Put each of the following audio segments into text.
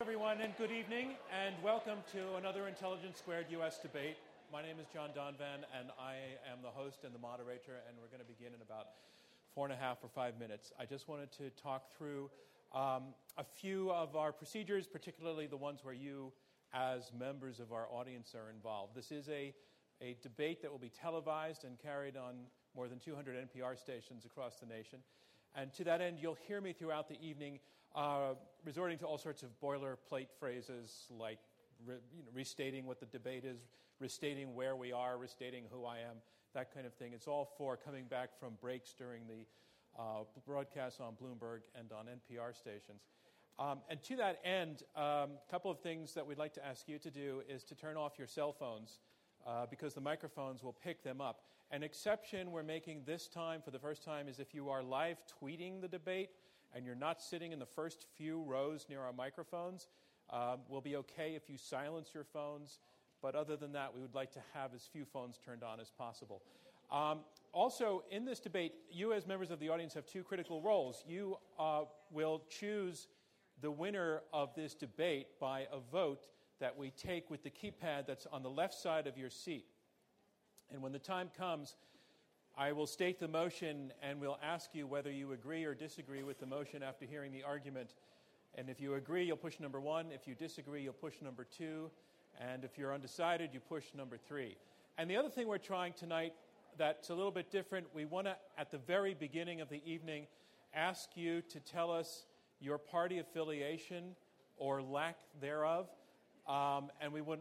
everyone, and good evening, and welcome to another Intelligence Squared US debate. My name is John Donvan, and I am the host and the moderator, and we're going to begin in about four and a half or five minutes. I just wanted to talk through um, a few of our procedures, particularly the ones where you, as members of our audience, are involved. This is a, a debate that will be televised and carried on more than 200 NPR stations across the nation. And to that end, you'll hear me throughout the evening uh, resorting to all sorts of boilerplate phrases like re, you know, restating what the debate is, restating where we are, restating who I am, that kind of thing. It's all for coming back from breaks during the uh, broadcasts on Bloomberg and on NPR stations. Um, and to that end, a um, couple of things that we'd like to ask you to do is to turn off your cell phones uh, because the microphones will pick them up. An exception we're making this time for the first time is if you are live tweeting the debate and you're not sitting in the first few rows near our microphones, uh, we'll be okay if you silence your phones. But other than that, we would like to have as few phones turned on as possible. Um, also, in this debate, you as members of the audience have two critical roles. You uh, will choose the winner of this debate by a vote that we take with the keypad that's on the left side of your seat. And when the time comes, I will state the motion and we'll ask you whether you agree or disagree with the motion after hearing the argument. And if you agree, you'll push number one. If you disagree, you'll push number two. And if you're undecided, you push number three. And the other thing we're trying tonight that's a little bit different, we want to, at the very beginning of the evening, ask you to tell us your party affiliation or lack thereof. Um, and we want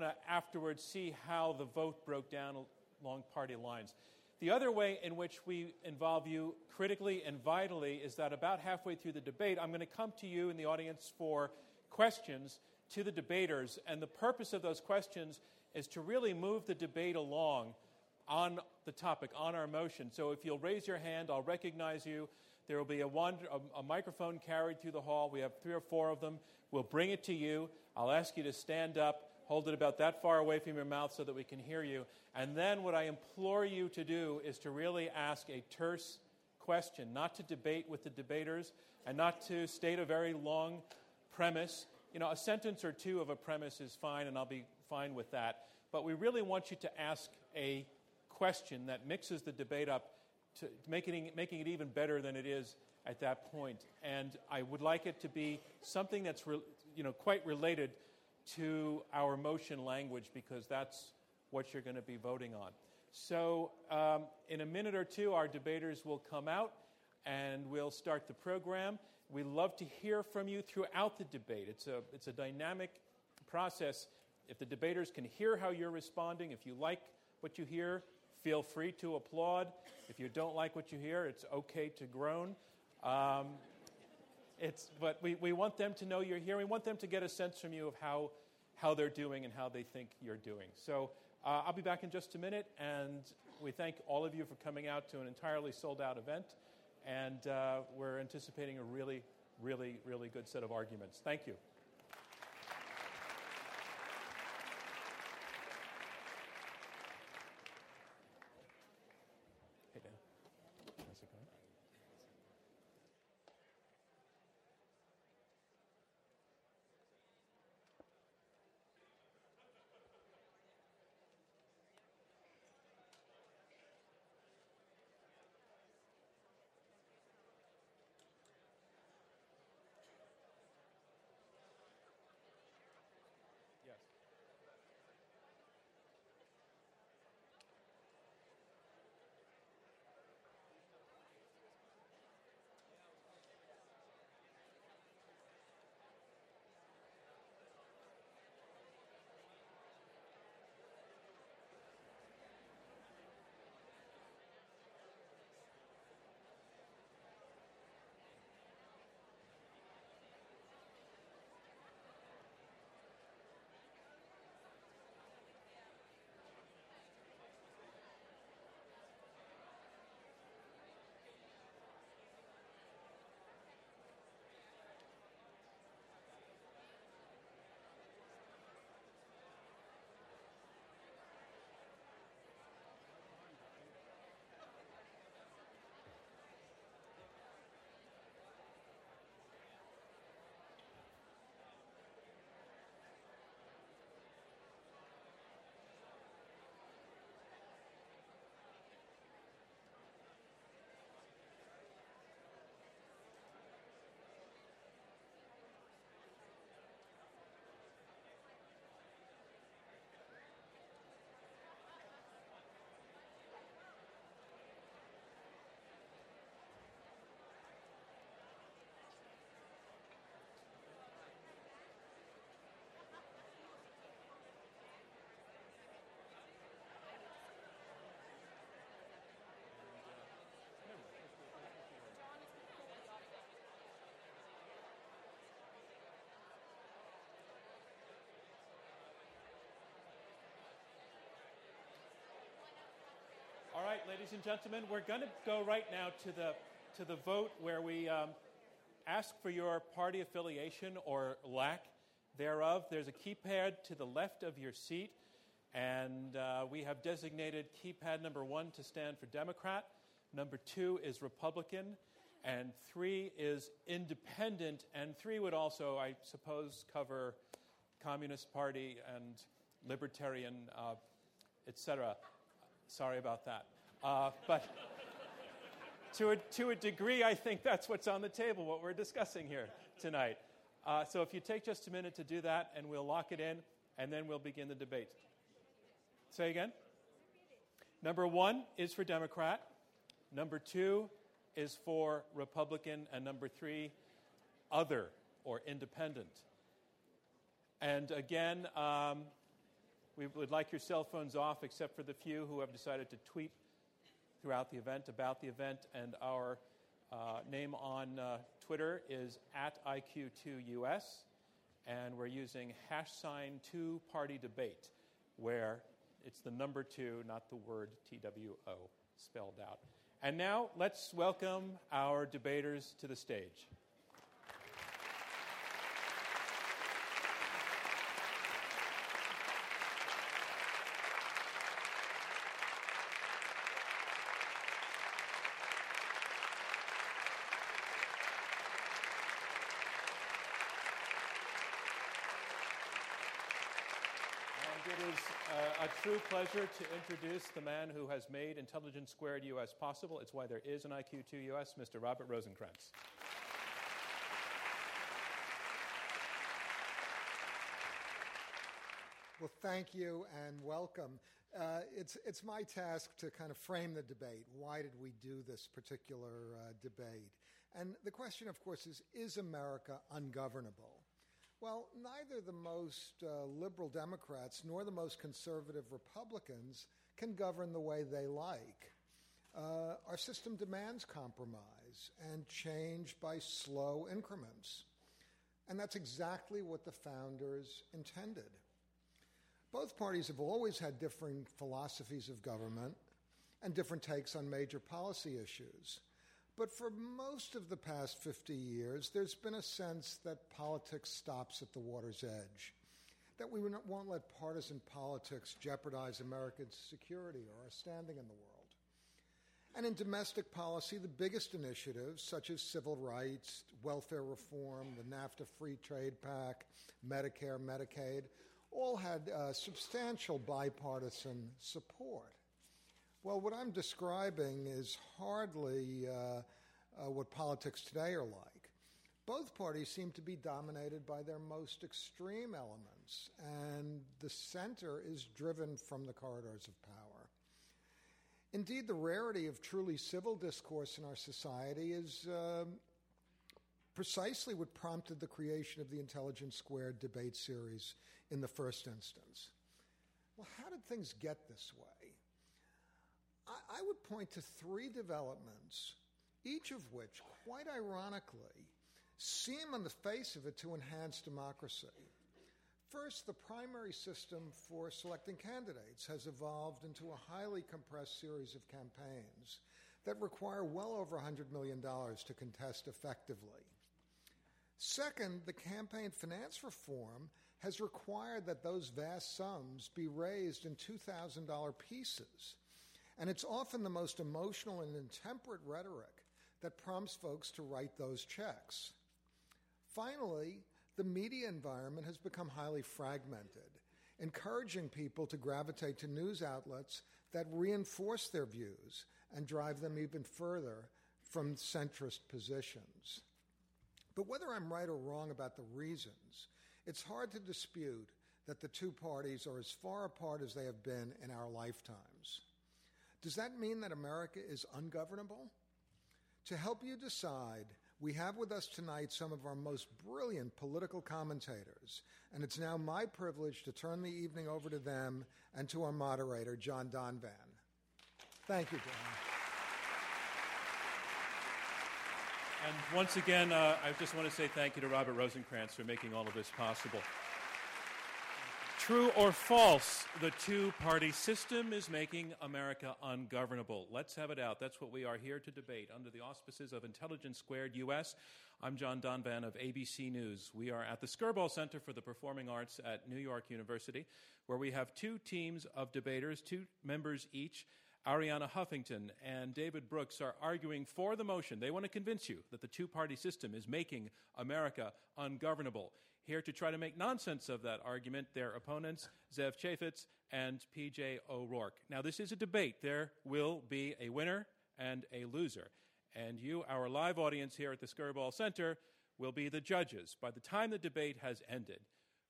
to afterwards see how the vote broke down along party lines. The other way in which we involve you critically and vitally is that about halfway through the debate, I'm going to come to you in the audience for questions to the debaters. And the purpose of those questions is to really move the debate along on the topic, on our motion. So if you'll raise your hand, I'll recognize you. There will be a, one, a, a, microphone carried through the hall. We have three or four of them. We'll bring it to you. I'll ask you to stand up Hold it about that far away from your mouth so that we can hear you. And then what I implore you to do is to really ask a terse question, not to debate with the debaters and not to state a very long premise. You know, a sentence or two of a premise is fine, and I'll be fine with that. But we really want you to ask a question that mixes the debate up to making it, making it even better than it is at that point. And I would like it to be something that's re, you know, quite related to our motion language because that's what you're going to be voting on. So, um, in a minute or two, our debaters will come out and we'll start the program. We love to hear from you throughout the debate. It's a, it's a dynamic process. If the debaters can hear how you're responding, if you like what you hear, feel free to applaud. If you don't like what you hear, it's okay to groan. Um, it's, but we, we want them to know you're here. We want them to get a sense from you of how, how they're doing and how they think you're doing. So uh, I'll be back in just a minute, and we thank all of you for coming out to an entirely sold out event. And uh, we're anticipating a really, really, really good set of arguments. Thank you. Ladies and gentlemen, we're going to go right now to the, to the vote where we um, ask for your party affiliation or lack thereof. There's a keypad to the left of your seat, and uh, we have designated keypad number one to stand for Democrat, number two is Republican, and three is Independent, and three would also, I suppose, cover Communist Party and Libertarian, uh, etc. Sorry about that. Uh, but to a, to a degree, I think that's what's on the table, what we're discussing here tonight. Uh, so if you take just a minute to do that, and we'll lock it in, and then we'll begin the debate. Say again? Number one is for Democrat. Number two is for Republican. And number three, other or independent. And again, um, we would like your cell phones off, except for the few who have decided to tweet throughout the event about the event. And our uh, name on uh, Twitter is at IQ2US, and we're using hash sign two party debate, where it's the number two, not the word TWO spelled out. And now let's welcome our debaters to the stage. True pleasure to introduce the man who has made Intelligence Squared US possible. It's why there is an IQ2 US, Mr. Robert Rosenkranz. Well, thank you and welcome. Uh, it's, it's my task to kind of frame the debate. Why did we do this particular uh, debate? And the question, of course, is Is America ungovernable? Well, neither the most uh, liberal Democrats nor the most conservative Republicans can govern the way they like. Uh, our system demands compromise and change by slow increments. And that's exactly what the founders intended. Both parties have always had differing philosophies of government and different takes on major policy issues. But for most of the past 50 years, there's been a sense that politics stops at the water's edge, that we won't let partisan politics jeopardize American security or our standing in the world. And in domestic policy, the biggest initiatives, such as civil rights, welfare reform, the NAFTA Free Trade Pact, Medicare, Medicaid, all had uh, substantial bipartisan support. Well, what I'm describing is hardly uh, uh, what politics today are like. Both parties seem to be dominated by their most extreme elements, and the center is driven from the corridors of power. Indeed, the rarity of truly civil discourse in our society is uh, precisely what prompted the creation of the Intelligence Squared debate series in the first instance. Well, how did things get this way? I, I would point to three developments, each of which, quite ironically, seem on the face of it to enhance democracy. First, the primary system for selecting candidates has evolved into a highly compressed series of campaigns that require well over $100 million to contest effectively. Second, the campaign finance reform has required that those vast sums be raised in $2,000 pieces and it's often the most emotional and intemperate rhetoric that prompts folks to write those checks. Finally, the media environment has become highly fragmented, encouraging people to gravitate to news outlets that reinforce their views and drive them even further from centrist positions. But whether I'm right or wrong about the reasons, it's hard to dispute that the two parties are as far apart as they have been in our lifetimes. Does that mean that America is ungovernable? To help you decide, we have with us tonight some of our most brilliant political commentators, and it's now my privilege to turn the evening over to them and to our moderator, John Donvan. Thank you, John. And once again, uh, I just want to say thank you to Robert Rosenkranz for making all of this possible. True or false, the two party system is making America ungovernable. Let's have it out. That's what we are here to debate under the auspices of Intelligence Squared US. I'm John Donvan of ABC News. We are at the Skirball Center for the Performing Arts at New York University, where we have two teams of debaters, two members each. Arianna Huffington and David Brooks are arguing for the motion. They want to convince you that the two party system is making America ungovernable. Here to try to make nonsense of that argument, their opponents, Zev Chafets and PJ O'Rourke. Now, this is a debate. There will be a winner and a loser. And you, our live audience here at the Skirball Center, will be the judges. By the time the debate has ended,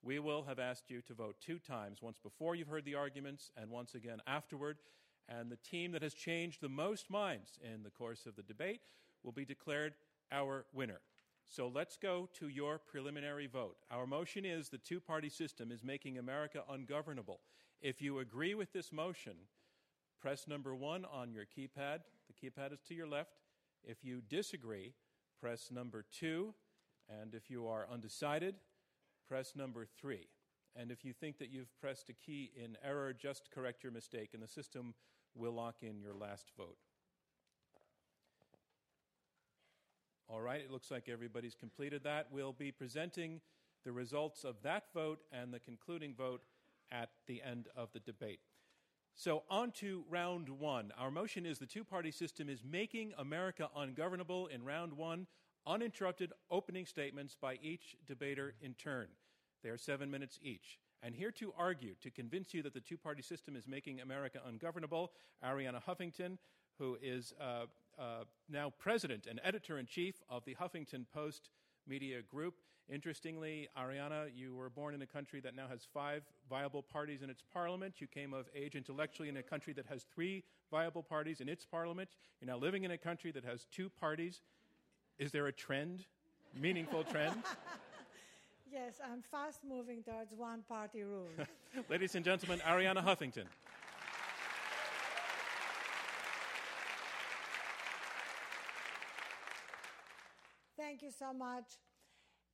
we will have asked you to vote two times once before you've heard the arguments and once again afterward. And the team that has changed the most minds in the course of the debate will be declared our winner. So let's go to your preliminary vote. Our motion is the two party system is making America ungovernable. If you agree with this motion, press number one on your keypad. The keypad is to your left. If you disagree, press number two. And if you are undecided, press number three. And if you think that you've pressed a key in error, just correct your mistake, and the system will lock in your last vote. All right, it looks like everybody's completed that. We'll be presenting the results of that vote and the concluding vote at the end of the debate. So, on to round one. Our motion is the two party system is making America ungovernable. In round one, uninterrupted opening statements by each debater in turn. They are seven minutes each. And here to argue, to convince you that the two party system is making America ungovernable, Arianna Huffington, who is uh, uh, now president and editor in chief of the Huffington Post media group. Interestingly, Arianna, you were born in a country that now has five viable parties in its parliament. You came of age intellectually in a country that has three viable parties in its parliament. You're now living in a country that has two parties. Is there a trend, meaningful trend? Yes, I'm fast moving towards one party rule. Ladies and gentlemen, Arianna Huffington. Thank you so much.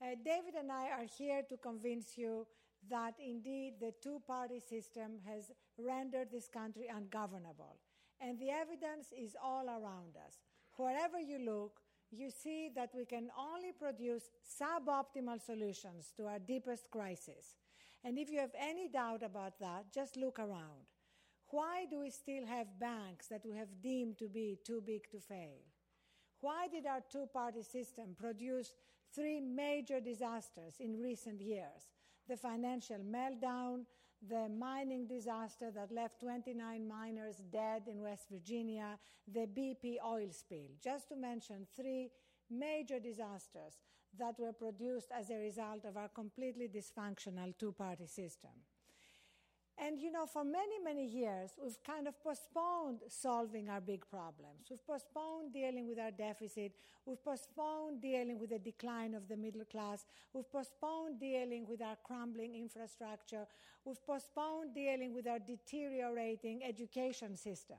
Uh, David and I are here to convince you that indeed the two party system has rendered this country ungovernable. And the evidence is all around us. Wherever you look, you see that we can only produce suboptimal solutions to our deepest crisis. And if you have any doubt about that, just look around. Why do we still have banks that we have deemed to be too big to fail? Why did our two party system produce three major disasters in recent years? The financial meltdown, the mining disaster that left 29 miners dead in West Virginia, the BP oil spill, just to mention three major disasters that were produced as a result of our completely dysfunctional two party system. And you know, for many, many years, we've kind of postponed solving our big problems. We've postponed dealing with our deficit. We've postponed dealing with the decline of the middle class. We've postponed dealing with our crumbling infrastructure. We've postponed dealing with our deteriorating education system.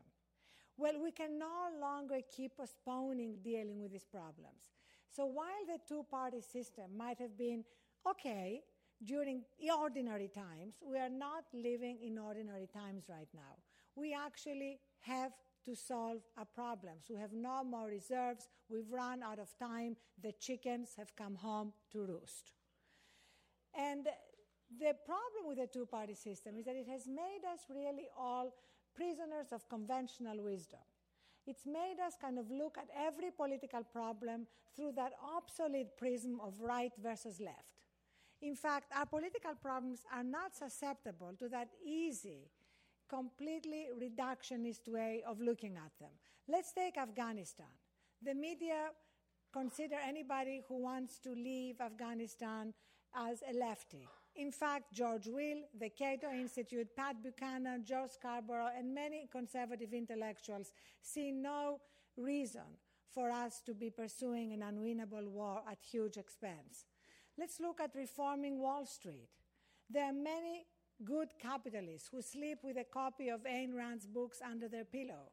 Well, we can no longer keep postponing dealing with these problems. So while the two party system might have been okay, during ordinary times. We are not living in ordinary times right now. We actually have to solve our problems. We have no more reserves. We've run out of time. The chickens have come home to roost. And the problem with the two party system is that it has made us really all prisoners of conventional wisdom. It's made us kind of look at every political problem through that obsolete prism of right versus left. In fact, our political problems are not susceptible to that easy, completely reductionist way of looking at them. Let's take Afghanistan. The media consider anybody who wants to leave Afghanistan as a lefty. In fact, George Will, the Cato Institute, Pat Buchanan, George Scarborough, and many conservative intellectuals see no reason for us to be pursuing an unwinnable war at huge expense. Let's look at reforming Wall Street. There are many good capitalists who sleep with a copy of Ayn Rand's books under their pillow,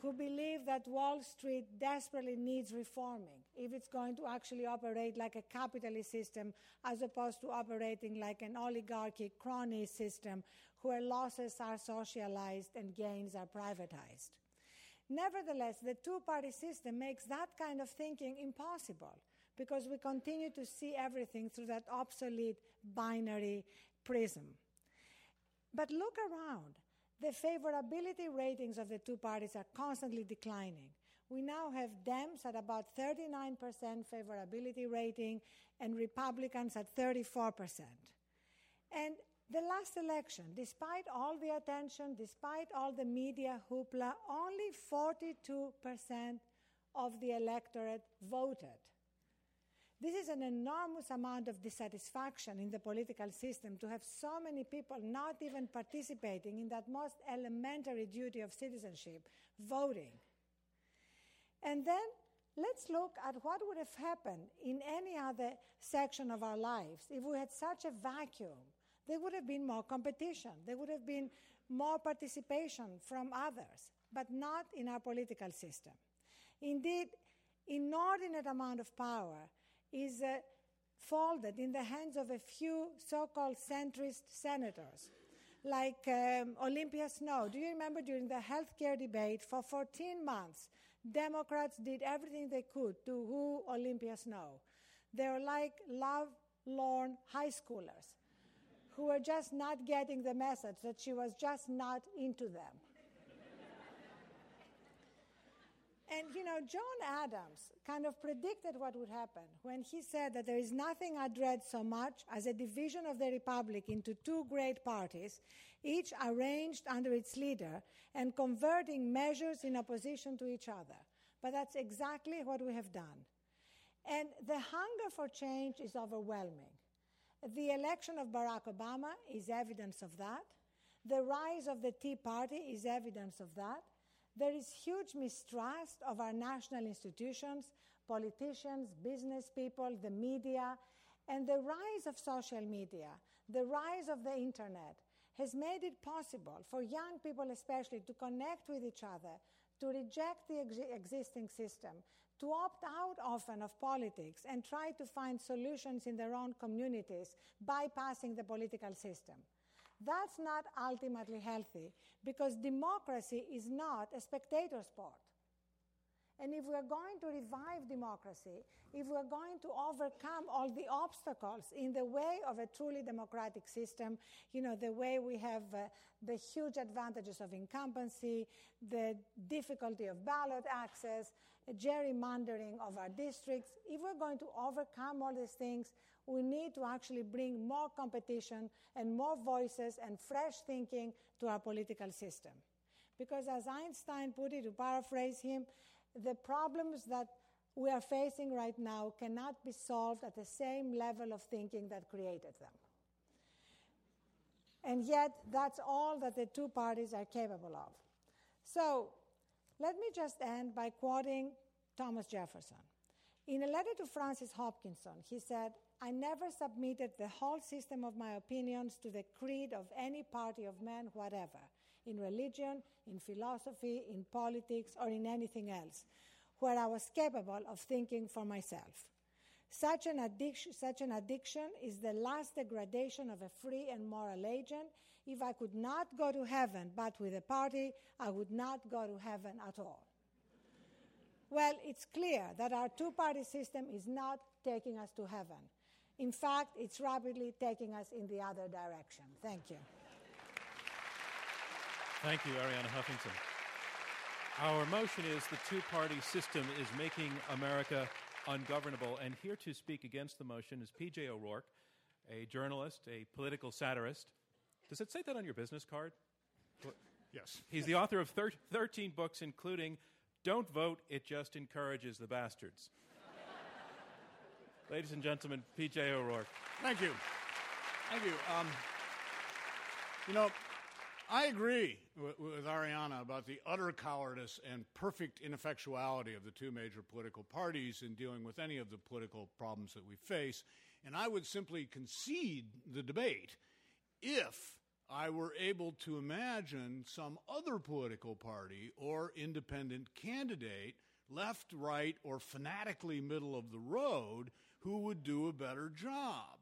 who believe that Wall Street desperately needs reforming if it's going to actually operate like a capitalist system as opposed to operating like an oligarchy crony system where losses are socialized and gains are privatized. Nevertheless, the two party system makes that kind of thinking impossible because we continue to see everything through that obsolete binary prism. But look around. The favorability ratings of the two parties are constantly declining. We now have Dems at about 39% favorability rating and Republicans at 34%. And the last election, despite all the attention, despite all the media hoopla, only 42% of the electorate voted. This is an enormous amount of dissatisfaction in the political system to have so many people not even participating in that most elementary duty of citizenship, voting. And then let's look at what would have happened in any other section of our lives if we had such a vacuum. There would have been more competition, there would have been more participation from others, but not in our political system. Indeed, inordinate amount of power is uh, folded in the hands of a few so called centrist senators, like um, Olympia Snowe. Do you remember during the healthcare debate for 14 months, Democrats did everything they could to woo Olympia Snowe? They were like love lorn high schoolers who were just not getting the message that she was just not into them. And you know, John Adams kind of predicted what would happen when he said that there is nothing I dread so much as a division of the Republic into two great parties, each arranged under its leader and converting measures in opposition to each other. But that's exactly what we have done. And the hunger for change is overwhelming. The election of Barack Obama is evidence of that. The rise of the Tea Party is evidence of that. There is huge mistrust of our national institutions, politicians, business people, the media, and the rise of social media, the rise of the internet has made it possible for young people, especially, to connect with each other, to reject the ex- existing system, to opt out often of politics and try to find solutions in their own communities, bypassing the political system. That's not ultimately healthy because democracy is not a spectator sport. And if we're going to revive democracy, if we're going to overcome all the obstacles in the way of a truly democratic system, you know, the way we have uh, the huge advantages of incumbency, the difficulty of ballot access, gerrymandering of our districts, if we're going to overcome all these things, we need to actually bring more competition and more voices and fresh thinking to our political system. Because as Einstein put it, to paraphrase him, the problems that we are facing right now cannot be solved at the same level of thinking that created them. And yet, that's all that the two parties are capable of. So, let me just end by quoting Thomas Jefferson. In a letter to Francis Hopkinson, he said, I never submitted the whole system of my opinions to the creed of any party of men, whatever, in religion, in philosophy, in politics, or in anything else, where I was capable of thinking for myself. Such an, addiction, such an addiction is the last degradation of a free and moral agent. If I could not go to heaven but with a party, I would not go to heaven at all. Well, it's clear that our two party system is not taking us to heaven. In fact, it's rapidly taking us in the other direction. Thank you. Thank you, Arianna Huffington. Our motion is the two party system is making America ungovernable. And here to speak against the motion is PJ O'Rourke, a journalist, a political satirist. Does it say that on your business card? Yes. He's the author of thir- 13 books, including Don't Vote, It Just Encourages the Bastards. Ladies and gentlemen, PJ O'Rourke. Thank you. Thank you. Um, you know, I agree with, with Arianna about the utter cowardice and perfect ineffectuality of the two major political parties in dealing with any of the political problems that we face. And I would simply concede the debate if I were able to imagine some other political party or independent candidate, left, right, or fanatically middle of the road, who would do a better job.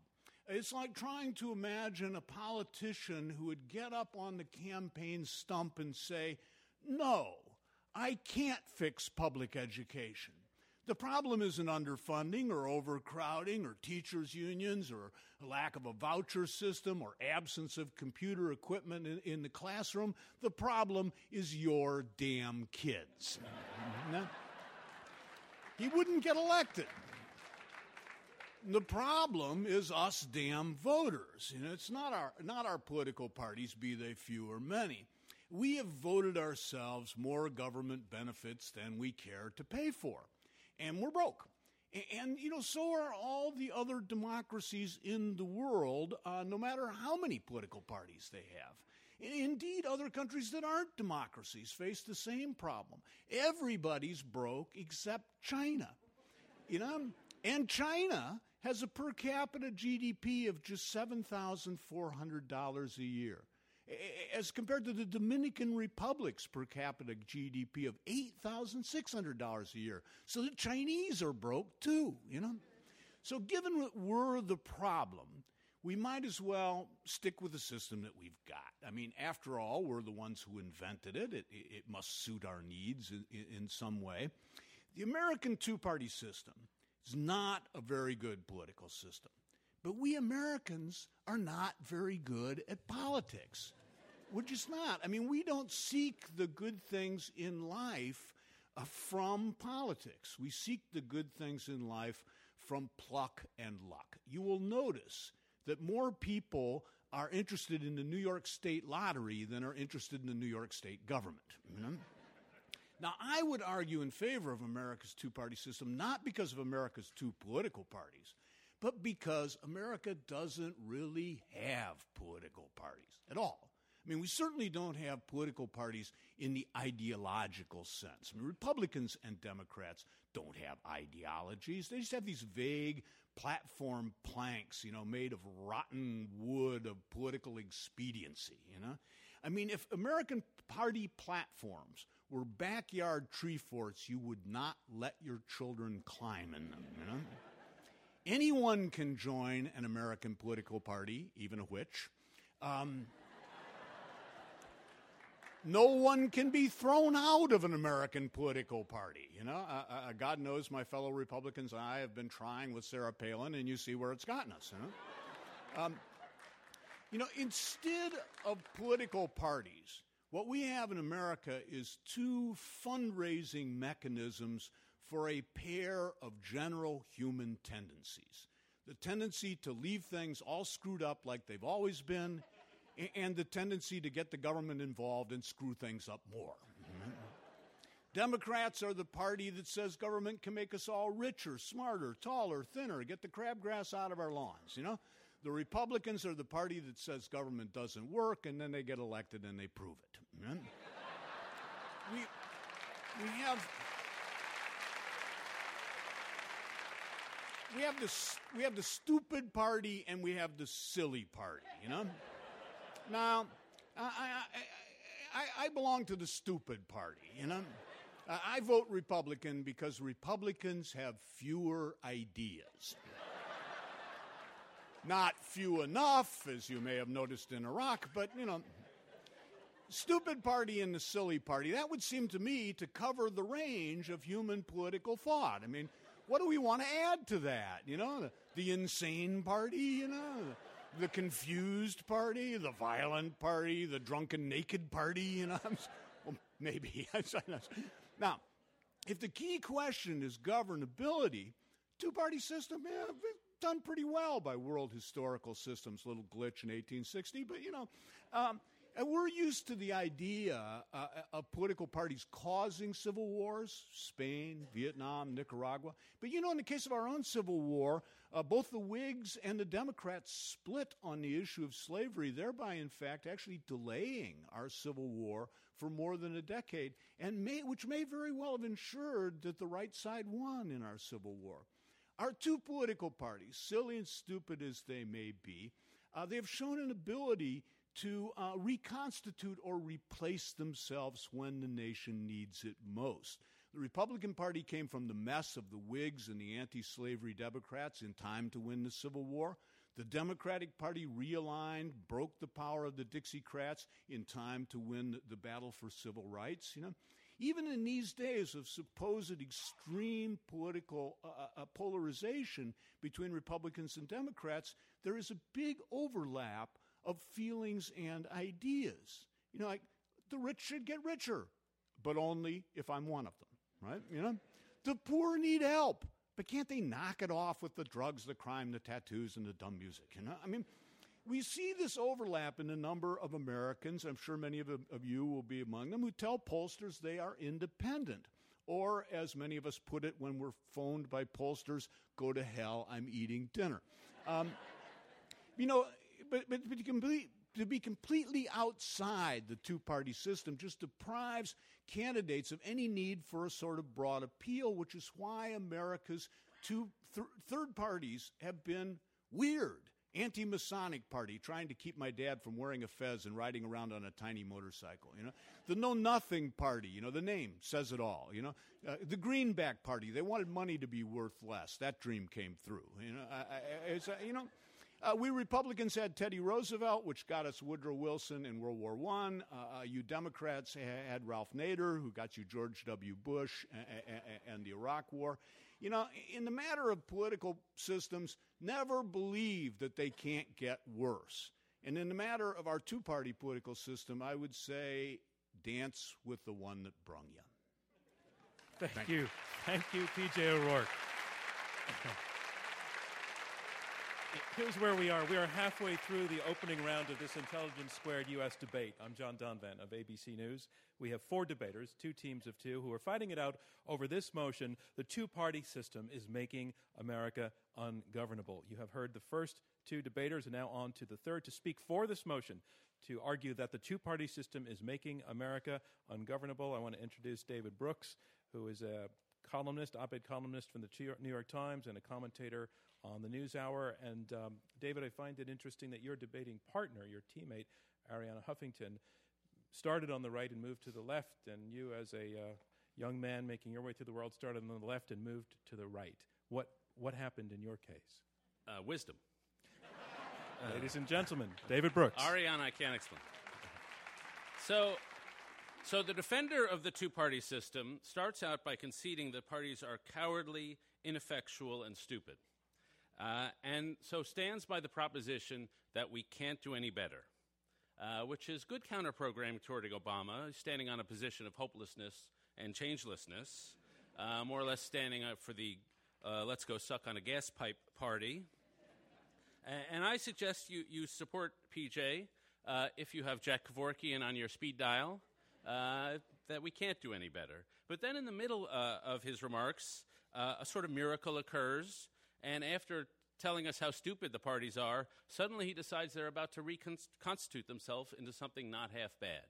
It's like trying to imagine a politician who would get up on the campaign stump and say, No, I can't fix public education. The problem isn't underfunding or overcrowding or teachers' unions or lack of a voucher system or absence of computer equipment in, in the classroom. The problem is your damn kids. he wouldn't get elected. The problem is us damn voters. You know, it's not our, not our political parties, be they few or many. We have voted ourselves more government benefits than we care to pay for and we're broke. And, you know, so are all the other democracies in the world, uh, no matter how many political parties they have. Indeed, other countries that aren't democracies face the same problem. Everybody's broke except China. You know, and China has a per capita GDP of just $7,400 a year as compared to the Dominican Republic's per capita GDP of $8,600 a year. So the Chinese are broke too, you know? So, given what we're the problem, we might as well stick with the system that we've got. I mean, after all, we're the ones who invented it. It, it must suit our needs in, in some way. The American two party system is not a very good political system. But we Americans are not very good at politics. We're just not. I mean, we don't seek the good things in life uh, from politics. We seek the good things in life from pluck and luck. You will notice that more people are interested in the New York State lottery than are interested in the New York State government. You know? Now, I would argue in favor of America's two party system, not because of America's two political parties, but because America doesn't really have political parties at all. I mean, we certainly don't have political parties in the ideological sense. I mean, Republicans and Democrats don't have ideologies. They just have these vague platform planks, you know, made of rotten wood of political expediency, you know? I mean, if American party platforms were backyard tree forts, you would not let your children climb in them, you know? Anyone can join an American political party, even a witch. Um, no one can be thrown out of an American political party. You know, uh, uh, God knows my fellow Republicans and I have been trying with Sarah Palin, and you see where it's gotten us. You know, um, you know instead of political parties, what we have in America is two fundraising mechanisms for a pair of general human tendencies the tendency to leave things all screwed up like they've always been and the tendency to get the government involved and screw things up more. Democrats are the party that says government can make us all richer, smarter, taller, thinner, get the crabgrass out of our lawns, you know? The Republicans are the party that says government doesn't work and then they get elected and they prove it. We, we have we have this we have the stupid party and we have the silly party, you know? Now, I, I, I, I belong to the stupid party, you know? I vote Republican because Republicans have fewer ideas. Not few enough, as you may have noticed in Iraq, but, you know, stupid party and the silly party, that would seem to me to cover the range of human political thought. I mean, what do we want to add to that? You know, the, the insane party, you know? the confused party, the violent party, the drunken naked party, you know? well, maybe. now, if the key question is governability, two party system, yeah, done pretty well by world historical systems. Little glitch in 1860, but you know, um, and we're used to the idea uh, of political parties causing civil wars Spain, Vietnam, Nicaragua. But you know, in the case of our own Civil War, uh, both the Whigs and the Democrats split on the issue of slavery, thereby, in fact, actually delaying our Civil War for more than a decade, and may, which may very well have ensured that the right side won in our Civil War. Our two political parties, silly and stupid as they may be, uh, they have shown an ability to uh, reconstitute or replace themselves when the nation needs it most. The Republican Party came from the mess of the Whigs and the anti slavery Democrats in time to win the Civil War. The Democratic Party realigned, broke the power of the Dixiecrats in time to win the battle for civil rights. You know, even in these days of supposed extreme political uh, uh, uh, polarization between Republicans and Democrats, there is a big overlap of feelings and ideas. You know, like the rich should get richer, but only if I'm one of them, right? You know, the poor need help, but can't they knock it off with the drugs, the crime, the tattoos, and the dumb music? You know, I mean, we see this overlap in a number of Americans, I'm sure many of, of you will be among them, who tell pollsters they are independent. Or, as many of us put it when we're phoned by pollsters, go to hell, I'm eating dinner. Um, you know, but, but, but to, complete, to be completely outside the two party system just deprives candidates of any need for a sort of broad appeal, which is why America's two th- third parties have been weird anti Masonic party trying to keep my dad from wearing a fez and riding around on a tiny motorcycle. You know, the Know Nothing party. You know, the name says it all. You know, uh, the Greenback party. They wanted money to be worth less. That dream came through. You know, I, I, uh, you know. Uh, we Republicans had Teddy Roosevelt, which got us Woodrow Wilson in World War I. Uh, uh, you Democrats had Ralph Nader, who got you George W. Bush and, and the Iraq War. You know, in the matter of political systems, never believe that they can't get worse. And in the matter of our two party political system, I would say dance with the one that brung you. Thank, Thank you. you. Thank you, PJ O'Rourke. Here's where we are. We are halfway through the opening round of this Intelligence Squared U.S. debate. I'm John Donvan of ABC News. We have four debaters, two teams of two, who are fighting it out over this motion the two party system is making America ungovernable. You have heard the first two debaters, and now on to the third to speak for this motion. To argue that the two party system is making America ungovernable, I want to introduce David Brooks, who is a columnist, op ed columnist from the New York Times, and a commentator on the NewsHour. And um, David, I find it interesting that your debating partner, your teammate, Arianna Huffington, started on the right and moved to the left, and you, as a uh, young man making your way through the world, started on the left and moved to the right. What, what happened in your case? Uh, wisdom. Ladies and gentlemen, David Brooks. Arianna, I can't explain. So, so the defender of the two party system starts out by conceding that parties are cowardly, ineffectual, and stupid. Uh, and so stands by the proposition that we can't do any better, uh, which is good counter programming toward Obama, standing on a position of hopelessness and changelessness, uh, more or less standing up for the uh, let's go suck on a gas pipe party. and I suggest you, you support PJ uh, if you have Jack Kevorkian on your speed dial. Uh, that we can't do any better. But then in the middle of his remarks, a sort of miracle occurs and after telling us how stupid the parties are, suddenly he decides they're about to reconstitute themselves into something not half bad.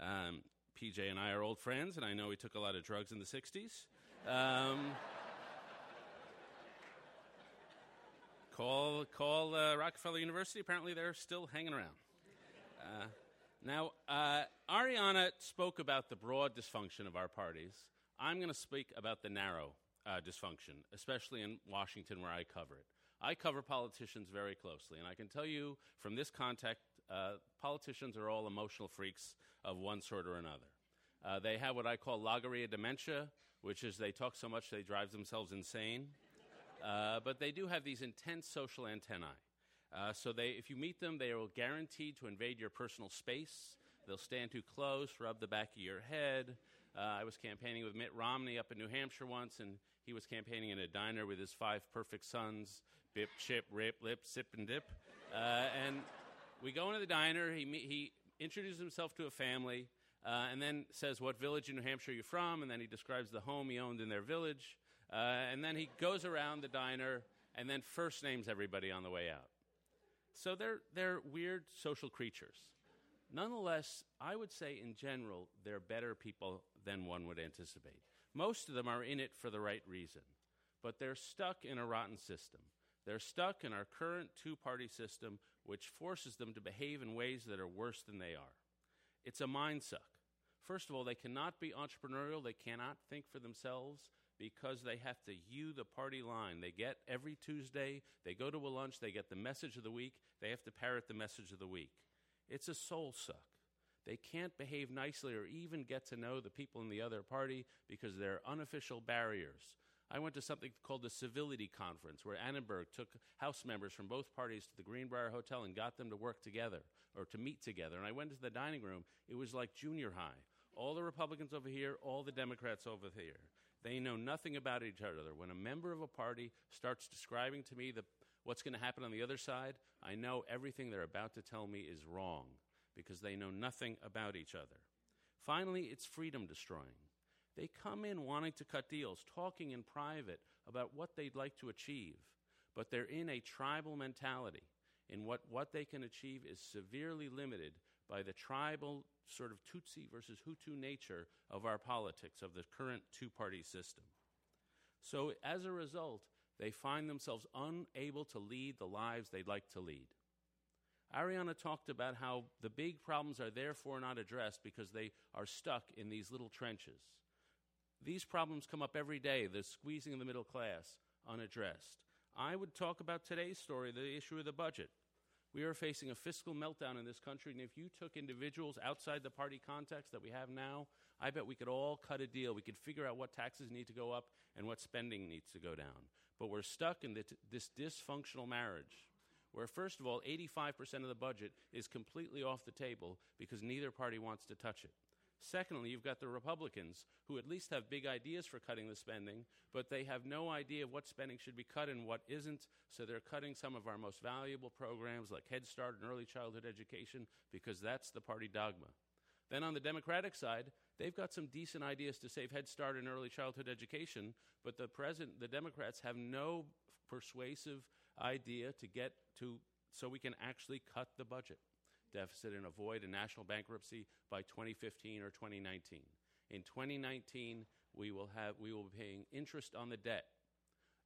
Um, PJ and I are old friends, and I know he took a lot of drugs in the 60s. Um, call call uh, Rockefeller University. Apparently, they're still hanging around. Uh, now, uh, Arianna spoke about the broad dysfunction of our parties. I'm going to speak about the narrow uh, dysfunction, especially in Washington where I cover it. I cover politicians very closely, and I can tell you from this contact, uh, politicians are all emotional freaks of one sort or another. Uh, they have what I call logorrhea dementia, which is they talk so much they drive themselves insane. Uh, but they do have these intense social antennae. Uh, so they, if you meet them, they are guaranteed to invade your personal space. They'll stand too close, rub the back of your head. Uh, I was campaigning with Mitt Romney up in New Hampshire once, and he was campaigning in a diner with his five perfect sons Bip, Chip, Rip, Lip, Sip, and Dip. Uh, and we go into the diner. He, he introduces himself to a family uh, and then says, What village in New Hampshire are you from? And then he describes the home he owned in their village. Uh, and then he goes around the diner and then first names everybody on the way out. So they're, they're weird social creatures. Nonetheless, I would say in general, they're better people than one would anticipate. Most of them are in it for the right reason, but they're stuck in a rotten system. They're stuck in our current two party system, which forces them to behave in ways that are worse than they are. It's a mind suck. First of all, they cannot be entrepreneurial, they cannot think for themselves because they have to hew the party line. They get every Tuesday, they go to a lunch, they get the message of the week, they have to parrot the message of the week. It's a soul suck. They can't behave nicely or even get to know the people in the other party because there are unofficial barriers. I went to something called the Civility Conference, where Annenberg took House members from both parties to the Greenbrier Hotel and got them to work together or to meet together. And I went into the dining room. It was like junior high. All the Republicans over here, all the Democrats over here. They know nothing about each other. When a member of a party starts describing to me the, what's going to happen on the other side, I know everything they're about to tell me is wrong because they know nothing about each other. Finally, it's freedom destroying. They come in wanting to cut deals, talking in private about what they'd like to achieve, but they're in a tribal mentality. In what, what they can achieve is severely limited by the tribal sort of Tutsi versus Hutu nature of our politics, of the current two party system. So, as a result, they find themselves unable to lead the lives they'd like to lead. Arianna talked about how the big problems are therefore not addressed because they are stuck in these little trenches. These problems come up every day, the squeezing of the middle class, unaddressed. I would talk about today's story, the issue of the budget. We are facing a fiscal meltdown in this country, and if you took individuals outside the party context that we have now, I bet we could all cut a deal. We could figure out what taxes need to go up and what spending needs to go down. But we're stuck in this dysfunctional marriage where, first of all, 85% of the budget is completely off the table because neither party wants to touch it. Secondly, you've got the Republicans who at least have big ideas for cutting the spending, but they have no idea of what spending should be cut and what isn't, so they're cutting some of our most valuable programs like Head Start and early childhood education because that's the party dogma. Then on the Democratic side, they've got some decent ideas to save Head Start and early childhood education, but the present the Democrats have no persuasive idea to get to so we can actually cut the budget deficit and avoid a national bankruptcy by 2015 or 2019. In 2019, we will, have, we will be paying interest on the debt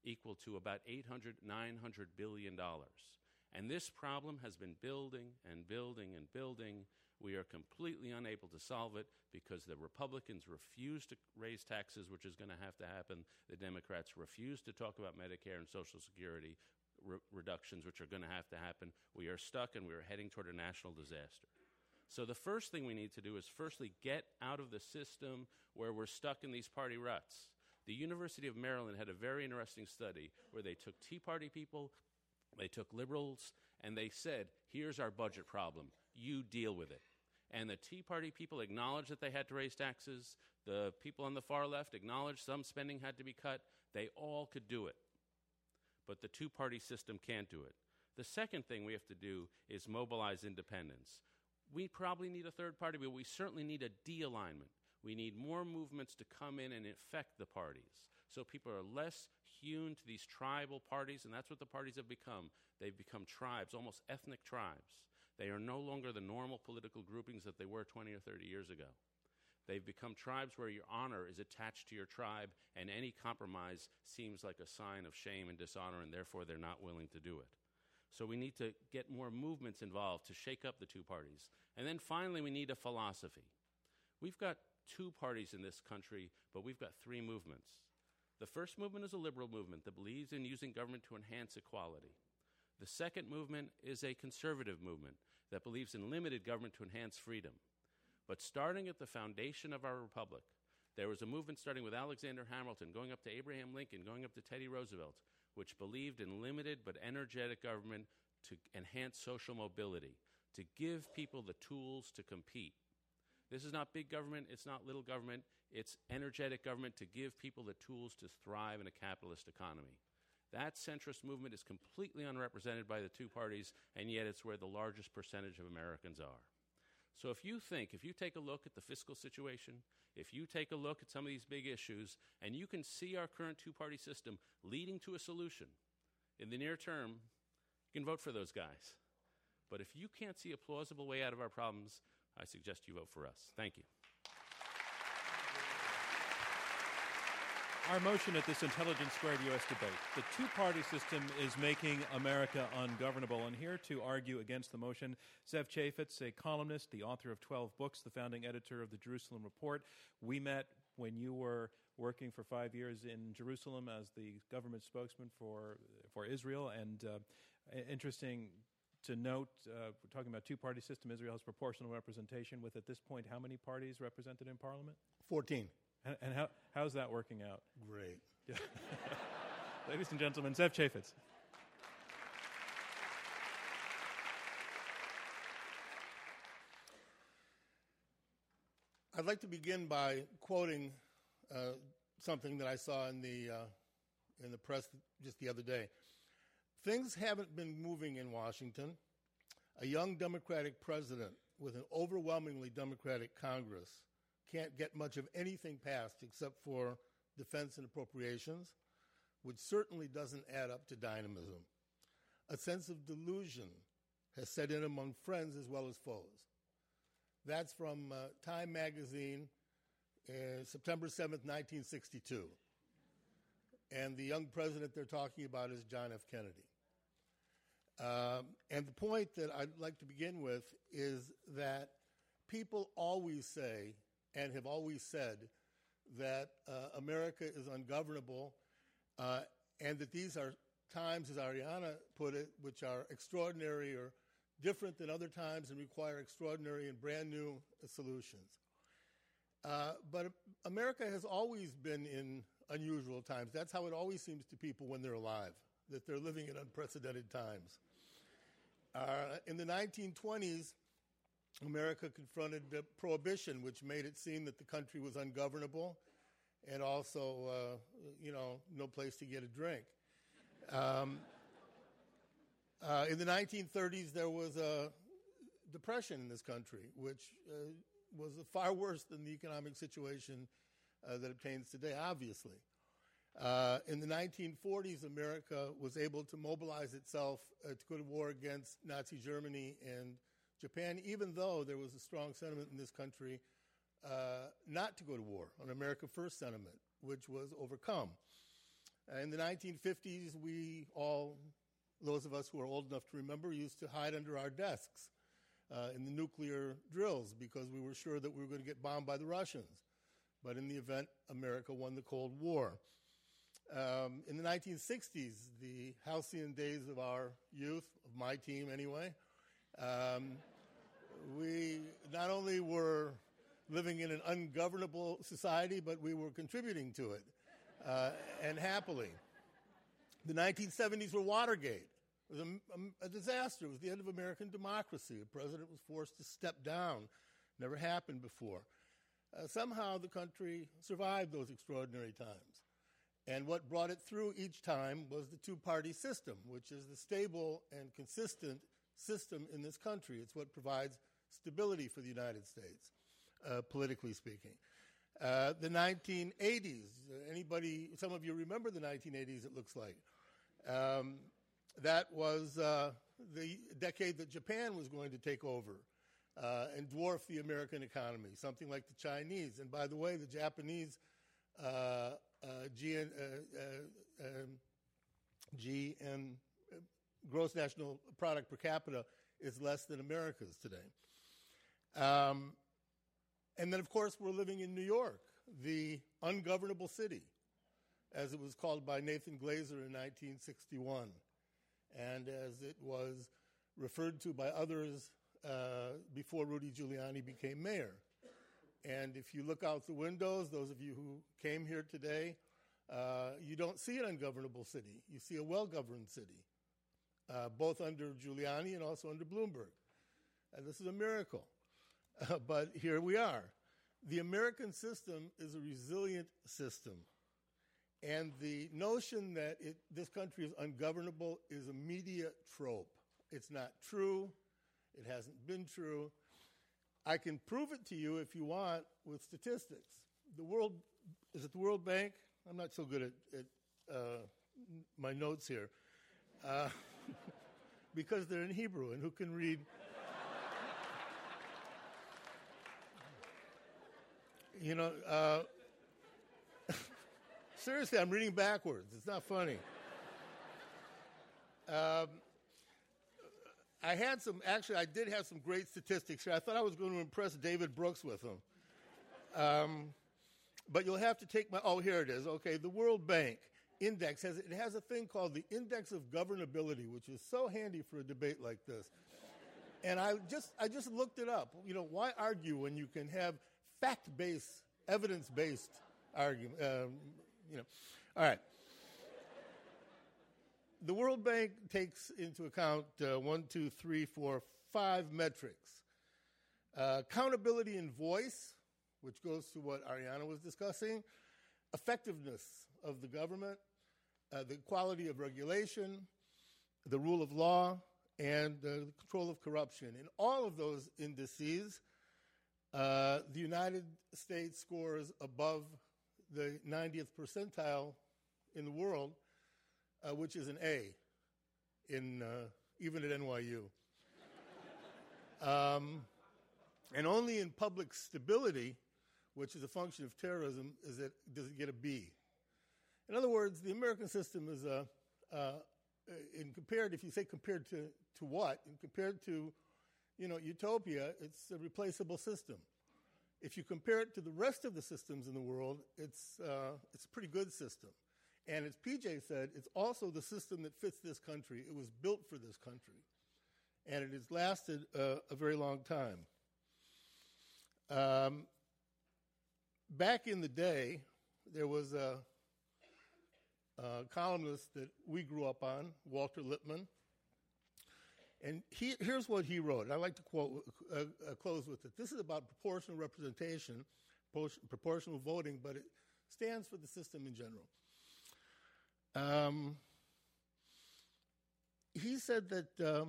equal to about 800, 900 billion dollars. And this problem has been building and building and building. We are completely unable to solve it because the Republicans refuse to raise taxes, which is going to have to happen. The Democrats refuse to talk about Medicare and Social Security re- reductions, which are going to have to happen. We are stuck and we are heading toward a national disaster. So, the first thing we need to do is firstly get out of the system where we're stuck in these party ruts. The University of Maryland had a very interesting study where they took Tea Party people, they took liberals, and they said, Here's our budget problem. You deal with it. And the Tea Party people acknowledged that they had to raise taxes. The people on the far left acknowledged some spending had to be cut. They all could do it but the two party system can't do it. The second thing we have to do is mobilize independence. We probably need a third party, but we certainly need a de alignment. We need more movements to come in and infect the parties. So people are less hewn to these tribal parties, and that's what the parties have become. They've become tribes, almost ethnic tribes. They are no longer the normal political groupings that they were 20 or 30 years ago. They've become tribes where your honor is attached to your tribe, and any compromise seems like a sign of shame and dishonor, and therefore they're not willing to do it. So we need to get more movements involved to shake up the two parties. And then finally, we need a philosophy. We've got two parties in this country, but we've got three movements. The first movement is a liberal movement that believes in using government to enhance equality. The second movement is a conservative movement that believes in limited government to enhance freedom. But starting at the foundation of our republic, there was a movement starting with Alexander Hamilton, going up to Abraham Lincoln, going up to Teddy Roosevelt, which believed in limited but energetic government to enhance social mobility, to give people the tools to compete. This is not big government, it's not little government, it's energetic government to give people the tools to thrive in a capitalist economy. That centrist movement is completely unrepresented by the two parties, and yet it's where the largest percentage of Americans are. So if you think, if you take a look at the fiscal situation, if you take a look at some of these big issues, and you can see our current two party system leading to a solution in the near term, you can vote for those guys. But if you can't see a plausible way out of our problems, I suggest you vote for us. Thank you. Our motion at this Intelligence Squared U.S. debate the two party system is making America ungovernable. And here to argue against the motion, Zev Chafets, a columnist, the author of 12 books, the founding editor of the Jerusalem Report. We met when you were working for five years in Jerusalem as the government spokesman for, for Israel. And uh, interesting to note, uh, we're talking about two party system. Israel has proportional representation with, at this point, how many parties represented in parliament? 14. And, and how, how's that working out? Great. Yeah. Ladies and gentlemen, Zev Chafets. I'd like to begin by quoting uh, something that I saw in the, uh, in the press just the other day. Things haven't been moving in Washington. A young Democratic president with an overwhelmingly Democratic Congress can't get much of anything passed except for defense and appropriations, which certainly doesn't add up to dynamism. A sense of delusion has set in among friends as well as foes. That's from uh, Time magazine, uh, September 7th, 1962. And the young president they're talking about is John F. Kennedy. Um, and the point that I'd like to begin with is that people always say and have always said that uh, America is ungovernable uh, and that these are times, as Arianna put it, which are extraordinary or different than other times and require extraordinary and brand new solutions. Uh, but America has always been in unusual times. That's how it always seems to people when they're alive, that they're living in unprecedented times. Uh, in the 1920s, America confronted prohibition, which made it seem that the country was ungovernable and also, uh, you know, no place to get a drink. Um, uh, in the 1930s, there was a depression in this country, which uh, was far worse than the economic situation uh, that obtains today, obviously. Uh, in the 1940s, America was able to mobilize itself uh, to go to war against Nazi Germany and Japan, even though there was a strong sentiment in this country uh, not to go to war, an America First sentiment, which was overcome. in the 1950s, we all, those of us who are old enough to remember, used to hide under our desks uh, in the nuclear drills because we were sure that we were going to get bombed by the Russians. But in the event, America won the Cold War. Um, in the 1960s, the halcyon days of our youth, of my team anyway, um, we not only were living in an ungovernable society, but we were contributing to it, uh, and happily. The 1970s were Watergate. It was a, a, a, disaster. It was the end of American democracy. A president was forced to step down. Never happened before. Uh, somehow the country survived those extraordinary times. And what brought it through each time was the two party system, which is the stable and consistent system in this country. It's what provides stability for the United States, uh, politically speaking. Uh, the 1980s, anybody, some of you remember the 1980s, it looks like. Um, that was uh, the decade that Japan was going to take over uh, and dwarf the American economy, something like the Chinese. And by the way, the Japanese uh, uh, GN, um, GN, gross national product per capita is less than America's today. Um, and then, of course, we're living in New York, the ungovernable city, as it was called by Nathan Glazer in 1961, and as it was referred to by others uh, before Rudy Giuliani became mayor. And if you look out the windows, those of you who came here today, uh, you don't see an ungovernable city. You see a well governed city, uh, both under Giuliani and also under Bloomberg. And this is a miracle. Uh, but here we are. The American system is a resilient system. And the notion that it, this country is ungovernable is a media trope. It's not true. It hasn't been true. I can prove it to you if you want with statistics. The world is it the World Bank? I'm not so good at, at uh, my notes here uh, because they're in Hebrew, and who can read? you know, uh, seriously, I'm reading backwards. It's not funny. Um, I had some, actually, I did have some great statistics here. I thought I was going to impress David Brooks with them. Um, but you'll have to take my, oh, here it is. Okay, the World Bank index has, it has a thing called the Index of Governability, which is so handy for a debate like this. And I just, I just looked it up. You know, why argue when you can have fact-based, evidence-based argument? Um, you know, all right the World Bank takes into account uh, one, two, three, four, five metrics. Uh, accountability in voice, which goes to what Arianna was discussing, effectiveness of the government, uh, the quality of regulation, the rule of law, and the control of corruption. In all of those indices, uh, the United States scores above the 90th percentile in the world uh, which is an A, in uh, even at NYU. um, and only in public stability, which is a function of terrorism, is it does it get a B. In other words, the American system is a uh, in compared, if you say compared to, to what, and compared to, you know, utopia, it's a replaceable system. If you compare it to the rest of the systems in the world, it's, uh, it's a pretty good system. And as PJ said, it's also the system that fits this country. It was built for this country. And it has lasted uh, a very long time. Um, back in the day, there was a, a, columnist that we grew up on, Walter Lippmann. And he, here's what he wrote. I like to quote, uh, uh, close with it. This is about proportional representation, proportional voting, but it stands for the system in general. Um, he said that uh,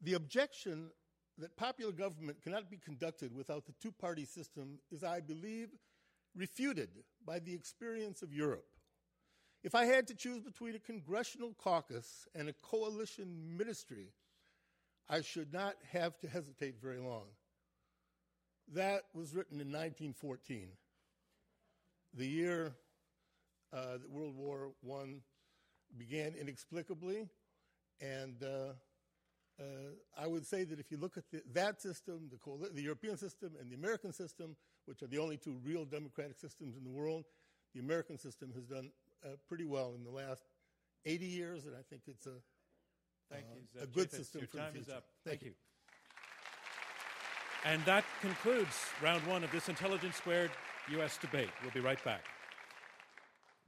the objection that popular government cannot be conducted without the two party system is, I believe, refuted by the experience of Europe. If I had to choose between a congressional caucus and a coalition ministry, I should not have to hesitate very long. That was written in 1914, the year uh, that World War I began inexplicably. And uh, uh, I would say that if you look at the, that system, the, the European system and the American system, which are the only two real democratic systems in the world, the American system has done uh, pretty well in the last 80 years, and I think it's a, Thank uh, you, a good system Your for time the is future. up. Thank, Thank you. And that concludes round one of this Intelligence Squared U.S. debate. We'll be right back.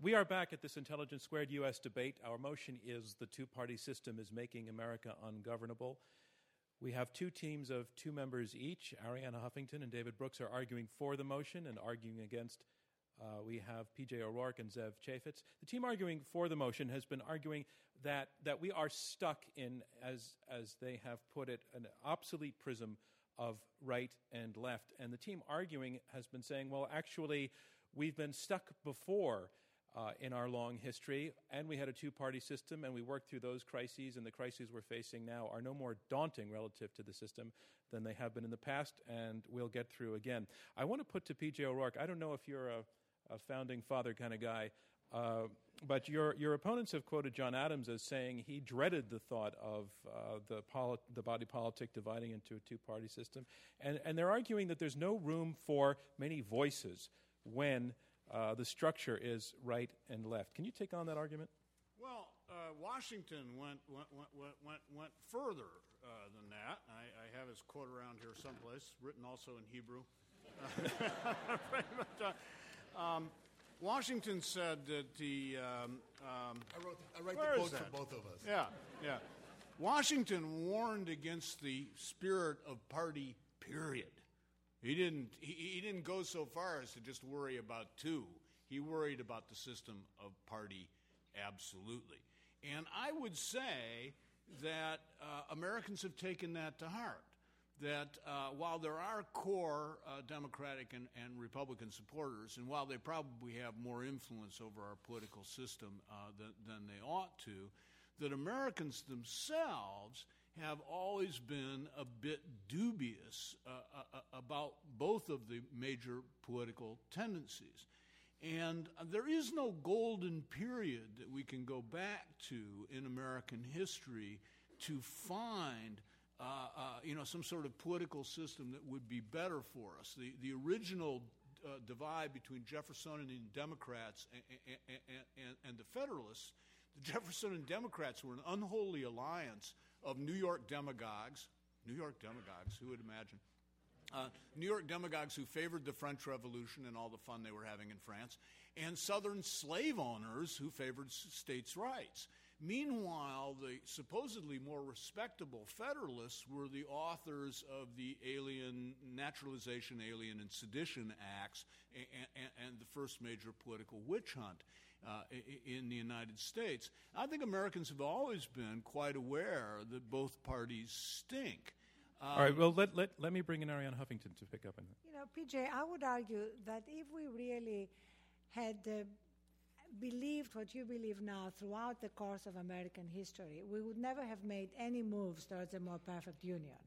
We are back at this Intelligence Squared U.S. debate. Our motion is the two party system is making America ungovernable. We have two teams of two members each. Arianna Huffington and David Brooks are arguing for the motion and arguing against. Uh, we have PJ O'Rourke and Zev Chafets. The team arguing for the motion has been arguing that, that we are stuck in, as, as they have put it, an obsolete prism of right and left. And the team arguing has been saying, well, actually, we've been stuck before uh, in our long history, and we had a two party system, and we worked through those crises, and the crises we're facing now are no more daunting relative to the system than they have been in the past, and we'll get through again. I want to put to PJ O'Rourke I don't know if you're a, a founding father kind of guy. Uh, but your, your opponents have quoted John Adams as saying he dreaded the thought of uh, the, poli- the body politic dividing into a two party system. And, and they're arguing that there's no room for many voices when uh, the structure is right and left. Can you take on that argument? Well, uh, Washington went, went, went, went, went further uh, than that. I, I, have his quote around here someplace, written also in Hebrew. um, Washington said that the. Um, um, I wrote, I write the quotes for both of us. Yeah, yeah. Washington warned against the spirit of party, period. He didn't, he, he didn't go so far as to just worry about two. He worried about the system of party absolutely. And I would say that uh, Americans have taken that to heart. That uh, while there are core uh, Democratic and, and, Republican supporters, and while they probably have more influence over our political system uh, than, than they ought to, that Americans themselves have always been a bit dubious uh, uh, uh, about both of the major political tendencies. And there is no golden period that we can go back to in American history to find uh, uh, you know, some sort of political system that would be better for us. The, the original uh, divide between Jeffersonian Democrats and, and, and, and, the Federalists, the Jeffersonian Democrats were an unholy alliance of New York demagogues, New York demagogues, who would imagine? Uh, New York demagogues who favored the French Revolution and all the fun they were having in France, and Southern slave owners who favored states' rights. Meanwhile, the supposedly more respectable Federalists were the authors of the Alien Naturalization, Alien, and Sedition Acts and, and, and the first major political witch hunt uh, in the United States. I think Americans have always been quite aware that both parties stink. Um, All right, well, let, let, let me bring in Arianna Huffington to pick up on that. You know, PJ, I would argue that if we really had uh, believed what you believe now throughout the course of American history, we would never have made any moves towards a more perfect union.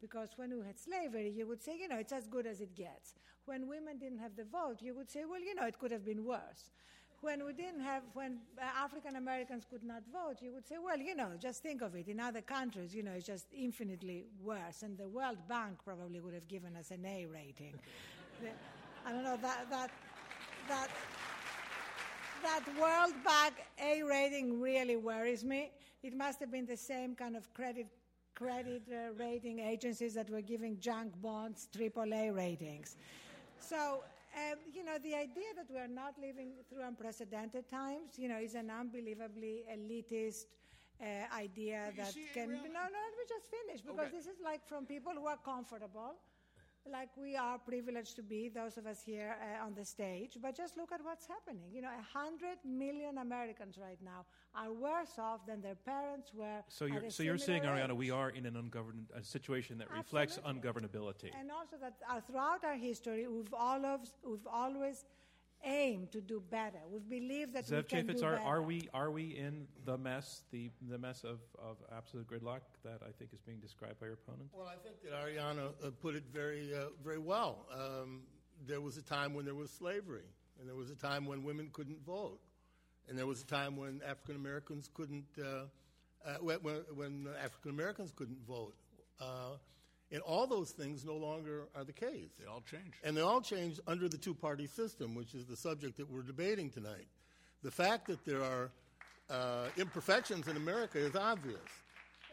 Because when we had slavery, you would say, you know, it's as good as it gets. When women didn't have the vote, you would say, well, you know, it could have been worse. When we didn't have, when uh, African Americans could not vote, you would say, well, you know, just think of it. In other countries, you know, it's just infinitely worse. And the World Bank probably would have given us an A rating. I don't know, that, that, that, that World Bank A rating really worries me. It must have been the same kind of credit credit uh, rating agencies that were giving junk bonds AAA ratings. So, um, you know, the idea that we're not living through unprecedented times, you know, is an unbelievably elitist uh, idea that can. No, no, let me just finish because okay. this is like from people who are comfortable like we are privileged to be, those of us here uh, on the stage, but just look at what's happening. You know, 100 million Americans right now are worse off than their parents were. So you're, so you're saying, age. Arianna, we are in an ungoverned a situation that reflects ungovernability. And also that uh, throughout our history, we've, always, we've always aim to do better. We believe that Zev we can Chafets, do are, better. are we are we in the mess, the the mess of, of absolute gridlock that I think is being described by your opponent? Well, I think that Arianna uh, put it very uh, very well. Um, there was a time when there was slavery, and there was a time when women couldn't vote, and there was a time when African Americans couldn't uh, uh when, when African Americans couldn't vote. And all those things no longer are the case. They all changed. And they all changed under the two party system, which is the subject that we're debating tonight. The fact that there are uh, imperfections in America is obvious.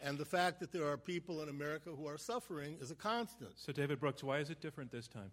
And the fact that there are people in America who are suffering is a constant. So, David Brooks, why is it different this time?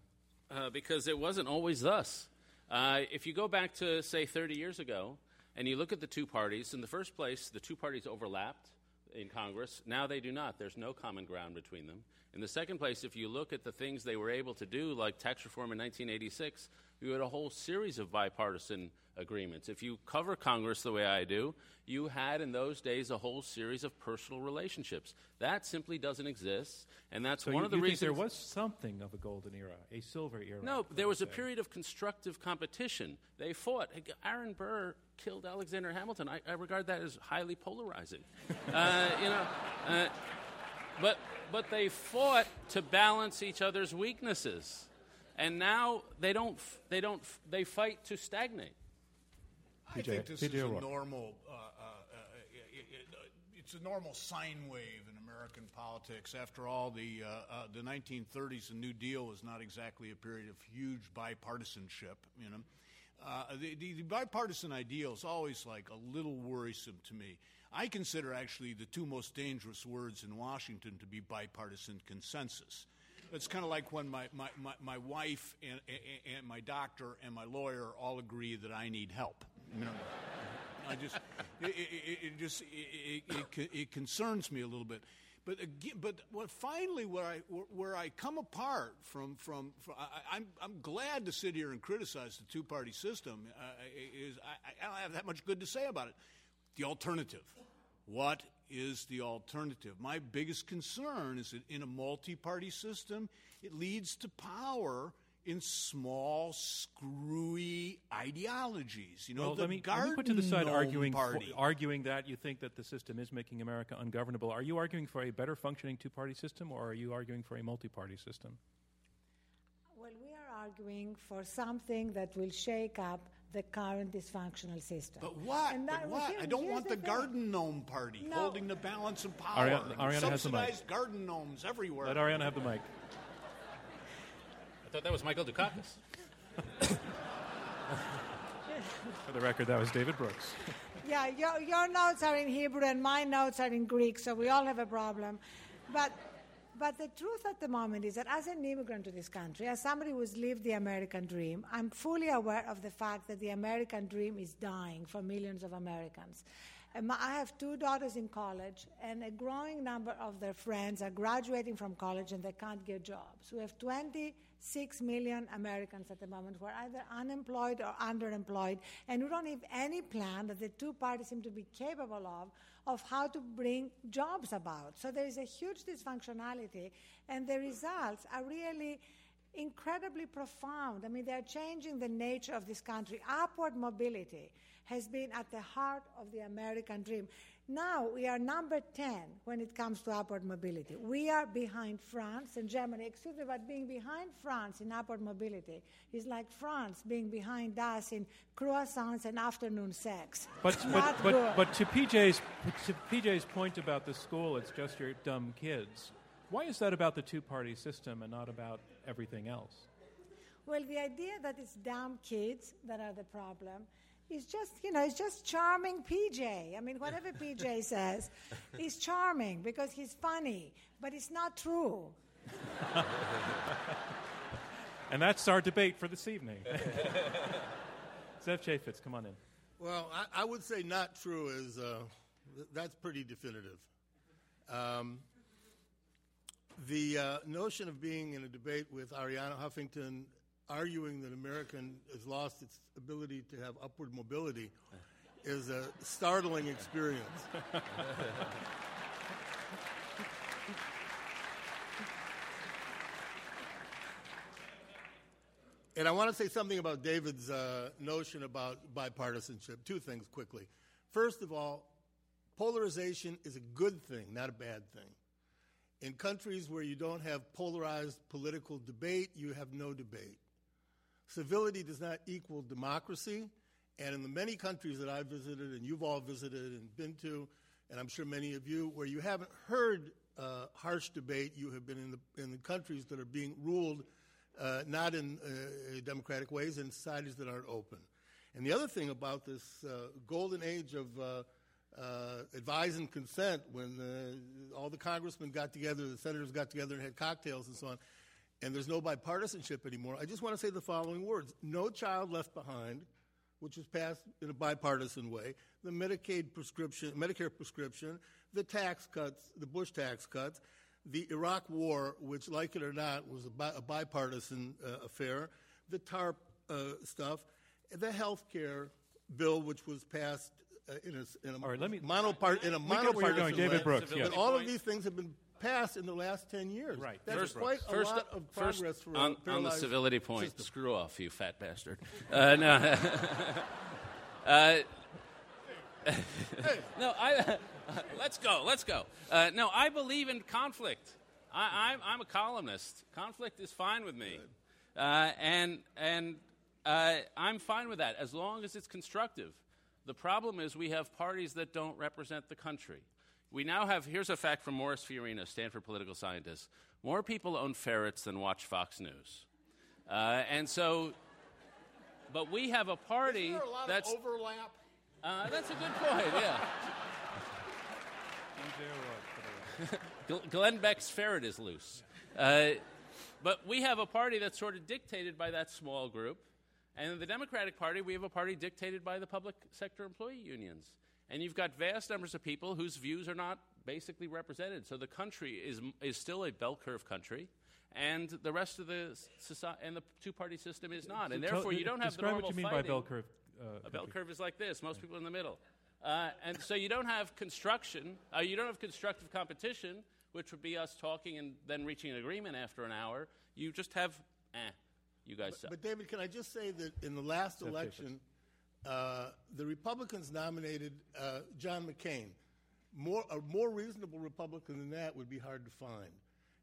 Uh, because it wasn't always thus. Uh, if you go back to, say, 30 years ago, and you look at the two parties, in the first place, the two parties overlapped in Congress. Now they do not. There's no common ground between them. In the second place, if you look at the things they were able to do, like tax reform in 1986, you had a whole series of bipartisan agreements. If you cover Congress the way I do, you had in those days a whole series of personal relationships. That simply doesn't exist, and that's so one you, of the you reasons. there was something of a golden era, a silver era. No, there was a period of constructive competition. They fought. Aaron Burr killed Alexander Hamilton. I, I regard that as highly polarizing. uh, you know, uh, but but they fought to balance each other's weaknesses. And now they don't, they don't, they fight to stagnate. I think this is a normal, uh, uh, uh, it's a normal sine wave in American politics. After all, the, uh, uh, the 1930s, the New Deal was not exactly a period of huge bipartisanship, you know. Uh, the, the, the, bipartisan ideal is always like a little worrisome to me. I consider actually the two most dangerous words in Washington to be bipartisan consensus. It's kind of like when my, my, my, my wife and, and, and, my doctor and my lawyer all agree that I need help. Know, I just, it, it, it just, it, it, it, concerns me a little bit. But again, but what finally where I where I come apart from from, from I, am I'm, I'm glad to sit here and criticize the two party system. Uh, is I, I don't have that much good to say about it. The alternative. What is the alternative? My biggest concern is that in a multi party system, it leads to power in small, screwy ideologies. You know, well, the let me, let me put to the side arguing for, arguing that you think that the system is making America ungovernable. Are you arguing for a better functioning two party system, or are you arguing for a multi party system? Well, we are arguing for something that will shake up the current dysfunctional system. But what? And that- but what? here- I don't want the, thing. garden gnome party No. holding the balance of power. Arianna- and Arianna has the mic. subsidized garden gnomes everywhere. Let Arianna have the mic. I thought that was Michael Dukakis. For the record, that was David Brooks. Yeah, your, your notes are in Hebrew and my notes are in Greek, so we all have a problem. But, but the truth at the moment is that as an immigrant to this country, as somebody who's lived the American dream, I'm fully aware of the fact that the American dream is dying for millions of Americans. I have two daughters in college, and a growing number of their friends are graduating from college and they can't get jobs. We have 26 million Americans at the moment who are either unemployed or underemployed, and we don't have any plan that the two parties seem to be capable of of how to bring jobs about. So there is a huge dysfunctionality, and the results are really incredibly profound. I mean, they're changing the nature of this country. Upward mobility has been at the heart of the American dream. Now we are number 10 when it comes to upward mobility. We are behind France and Germany. Excuse me, but being behind France in upward mobility is like France being behind us in croissants and afternoon sex. But but but, but to PJ's to PJ's point about the school, it's just your dumb kids. Why is that about the two-party system and not about everything else? Well, the idea that it's dumb kids that are the problem is just, you know, it's just charming PJ. I mean, whatever PJ says he's charming because he's funny, but it's not true. And that's our debate for this evening. Zev Chafets, come on in. Well, I, I would say not true is uh, th- that's pretty definitive. Um, the uh, notion of being in a debate with Arianna Huffington arguing that American has lost its ability to have upward mobility is a startling experience. And I want to say something about David's uh, notion about bipartisanship. Two things quickly. First of all, polarization is a good thing, not a bad thing. In countries where you don't have polarized political debate, you have no debate. Civility does not equal democracy. And in the many countries that I've visited and you've all visited and been to, and I'm sure many of you, where you haven't heard uh, harsh debate, you have been in the, in the countries that are being ruled uh, not in uh, democratic ways, in societies that aren't open. And the other thing about this uh, golden age of uh, uh, advise and consent, when all the congressmen got together, the senators got together and had cocktails and so on, and there's no bipartisanship anymore, I just want to say the following words No child left behind, which was passed in a bipartisan way, the Medicaid prescription, Medicare prescription, the tax cuts, the Bush tax cuts, the Iraq War, which, like it or not, was a, bi- a bipartisan uh, affair, the TARP uh, stuff, the health care bill, which was passed uh, in a, in a All right, let me- monopart in a We get where you're monopartisan going. David. Brooks, yeah. But all of these things have been passed in the last 10 years. Right. That's First- quite a First, lot of first progress for a on, on the civility point, system. screw off, you fat bastard. Uh, no. uh, no, I. let's go. Let's go. Uh, no, I believe in conflict. I, I'm, I'm a columnist. Conflict is fine with me, uh, and and uh, I'm fine with that as long as it's constructive. The problem is we have parties that don't represent the country. We now have here's a fact from Morris Fiorina, Stanford political scientist. More people own ferrets than watch Fox News, uh, and so. But we have a party Is there a lot that's of overlap? uh, that's a good point. Yeah. Glenn Beck's ferret is loose. Uh, but we have a party that's sort of dictated by that small group. And in the Democratic Party, we have a party dictated by the public sector employee unions. And you've got vast numbers of people whose views are not basically represented. So the country is, is still a bell curve country. And the rest of the society and the two party system is not. And therefore, you don't have the describe normal what you mean fighting. by bell curve. Uh, A bell curve is like this. Most people in the middle. Uh, and so you don't have construction. Uh, you don't have constructive competition, which would be us talking and then reaching an agreement after an hour. You just have, eh, you guys suck. But David, can I just say that in the last election, uh, the Republicans nominated uh, John McCain. More, a more reasonable Republican than that would be hard to find.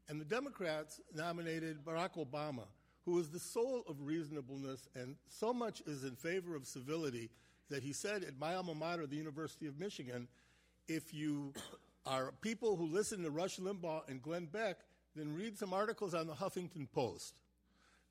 And the Democrats nominated Barack Obama, who is the soul of reasonableness and so much is in favor of civility that he said at my alma mater, the University of Michigan, if you are people who listen to Rush Limbaugh and Glenn Beck, then read some articles on the Huffington Post.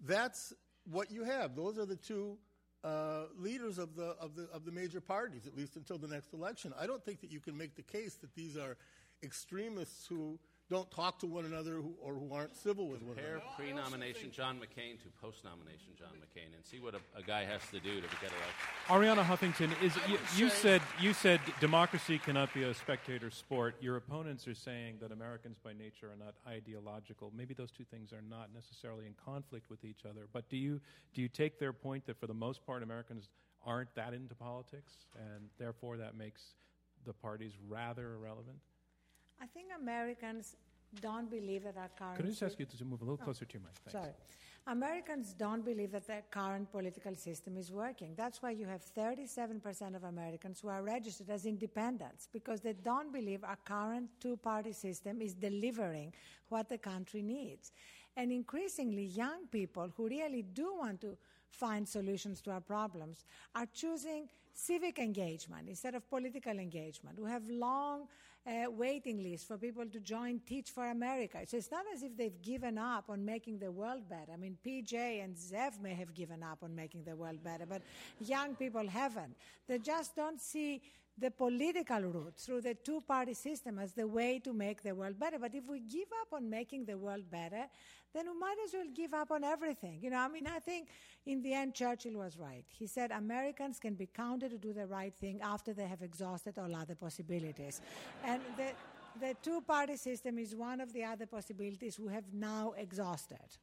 That's what you have. Those are the two uh, leaders of the, of, the, of the major parties, at least until the next election. I don't think that you can make the case that these are extremists who don't talk to one another who, or who aren't civil with one Compare another. pre-nomination John McCain to post-nomination John McCain, and see what a, a guy has to do to get elected. Arianna Huffington, is you, you said you said democracy cannot be a spectator sport. Your opponents are saying that Americans by nature are not ideological. Maybe those two things are not necessarily in conflict with each other. But do you do you take their point that for the most part Americans aren't that into politics, and therefore that makes the parties rather irrelevant? I think Americans don't believe that our current. Could I just ask you to move a little oh, closer to your mic? Thanks. Sorry. Americans don't believe that the current political system is working. That's why you have 37% of Americans who are registered as independents because they don't believe our current two party system is delivering what the country needs. And increasingly, young people who really do want to find solutions to our problems are choosing civic engagement instead of political engagement. We have long uh, waiting lists for people to join Teach for America. So it's not as if they've given up on making the world better. I mean, PJ and Zev may have given up on making the world better, but young people haven't. They just don't see the political route through the two party system as the way to make the world better. But if we give up on making the world better, then we might as well give up on everything. You know, I mean, I think in the end, Churchill was right. He said Americans can be counted to do the right thing after they have exhausted all other possibilities. and the, the two party system is one of the other possibilities we have now exhausted.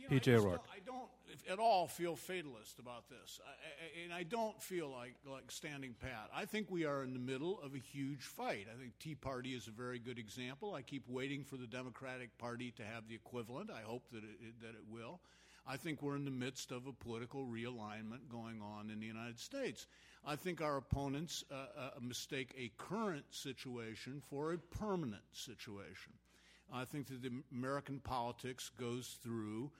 You know, I PJ don't- I don't at all feel fatalist about this, I, I, and I don't feel like like standing pat. I think we are in the middle of a huge fight. I think Tea Party is a very good example. I keep waiting for the Democratic Party to have the equivalent. I hope that it, that it will. I think we're in the midst of a political realignment going on in the United States. I think our opponents uh, uh, mistake a current situation for a permanent situation. I think that the American politics goes through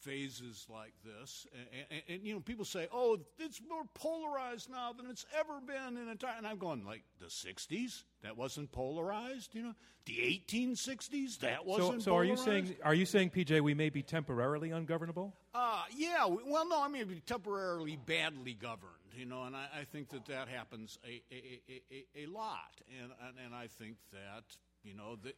phases like this, and, and, and, you know, people say, "Oh, it's more polarized now than it's ever been in entire." And I'm going, like the '60s, that wasn't polarized. You know, the 1860s, that wasn't. so are you saying are you saying PJ we may be temporarily ungovernable? Uh, yeah. Well, no, I mean, be temporarily badly governed, you know, and I, I think that that happens a, a, a, a, a lot. And, and, and I think that, you know, the,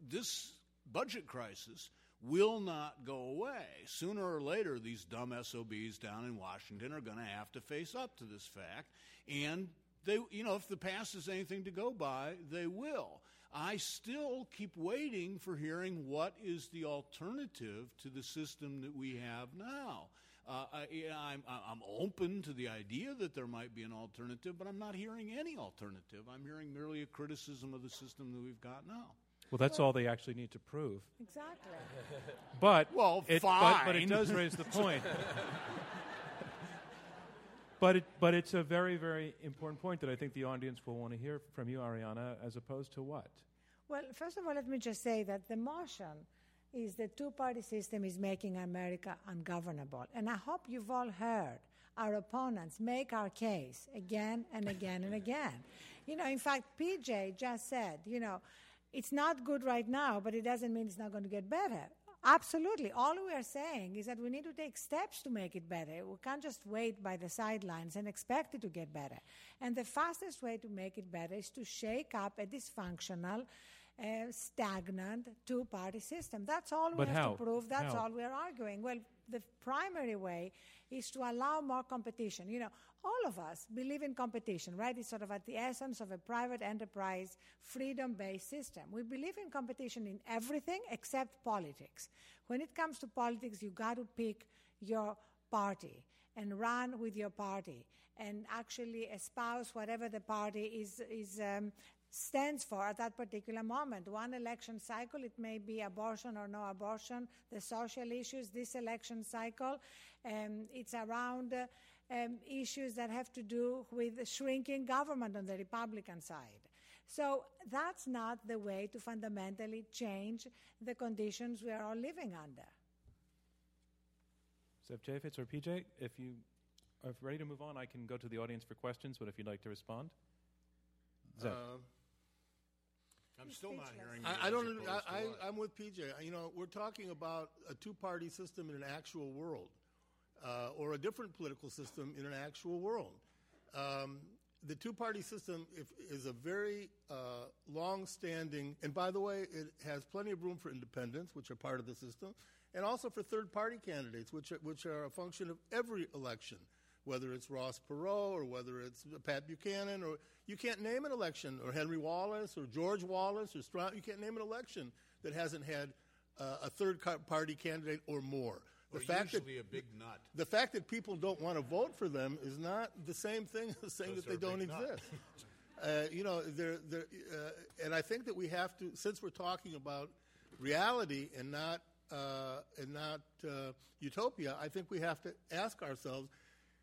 this budget crisis will not go away. Sooner or later, these dumb SOBs down in Washington are going to have to face up to this fact. And they, you know, if the past is anything to go by, they will. I still keep waiting for hearing what is the alternative to the system that we have now. Uh, I, I'm, I'm open to the idea that there might be an alternative, but I'm not hearing any alternative. I'm hearing merely a criticism of the system that we've got now. Well, that's all they actually need to prove. Exactly. But Well, it, But, but it does raise the point. but it, but it's a very very important point that I think the audience will want to hear from you, Arianna, as opposed to what? Well, first of all, let me just say that the motion is the two party system is making America ungovernable. And I hope you've all heard our opponents make our case again and again and again. You know, in fact, PJ just said, you know, it's not good right now, but it doesn't mean it's not going to get better. Absolutely. All we are saying is that we need to take steps to make it better. We can't just wait by the sidelines and expect it to get better. And the fastest way to make it better is to shake up a dysfunctional, uh, stagnant two party system. That's all we But have how? to prove. That's How? all we're arguing. Well, the primary way is to allow more competition. You know, all of us believe in competition, right? It's sort of at the essence of a private enterprise, freedom based system. We believe in competition in everything except politics. When it comes to politics, you got to pick your party and run with your party and actually espouse whatever the party is, is um, stands for at that particular moment. One election cycle, it may be abortion or no abortion, the social issues, this election cycle, um, it's around uh, um, issues that have to do with shrinking government on the Republican side. So that's not the way to fundamentally change the conditions we are all living under. So if Chafets or PJ, if you are ready to move on, I can go to the audience for questions, but if you'd like to respond. Is Uh, I'm still not hearing you. I, I don't. I, I, I'm with PJ. You know, we're talking about a two-party system in an actual world, uh, or a different political system in an actual world. Um, the two-party system if, is a very uh, long-standing, and by the way, it has plenty of room for independents, which are part of the system, and also for third-party candidates, which are, which are a function of every election. Whether it's Ross Perot or whether it's Pat Buchanan, or you can't name an election, or Henry Wallace or George Wallace or. You can't name an election that hasn't had uh, a third-party candidate or more. The Or fact that a big nut. the fact that people don't want to vote for them is not the same thing as saying that they don't exist. uh, you know, they're, they're, uh, and I think that we have to, since we're talking about reality and not uh, and not uh, utopia, I think we have to ask ourselves,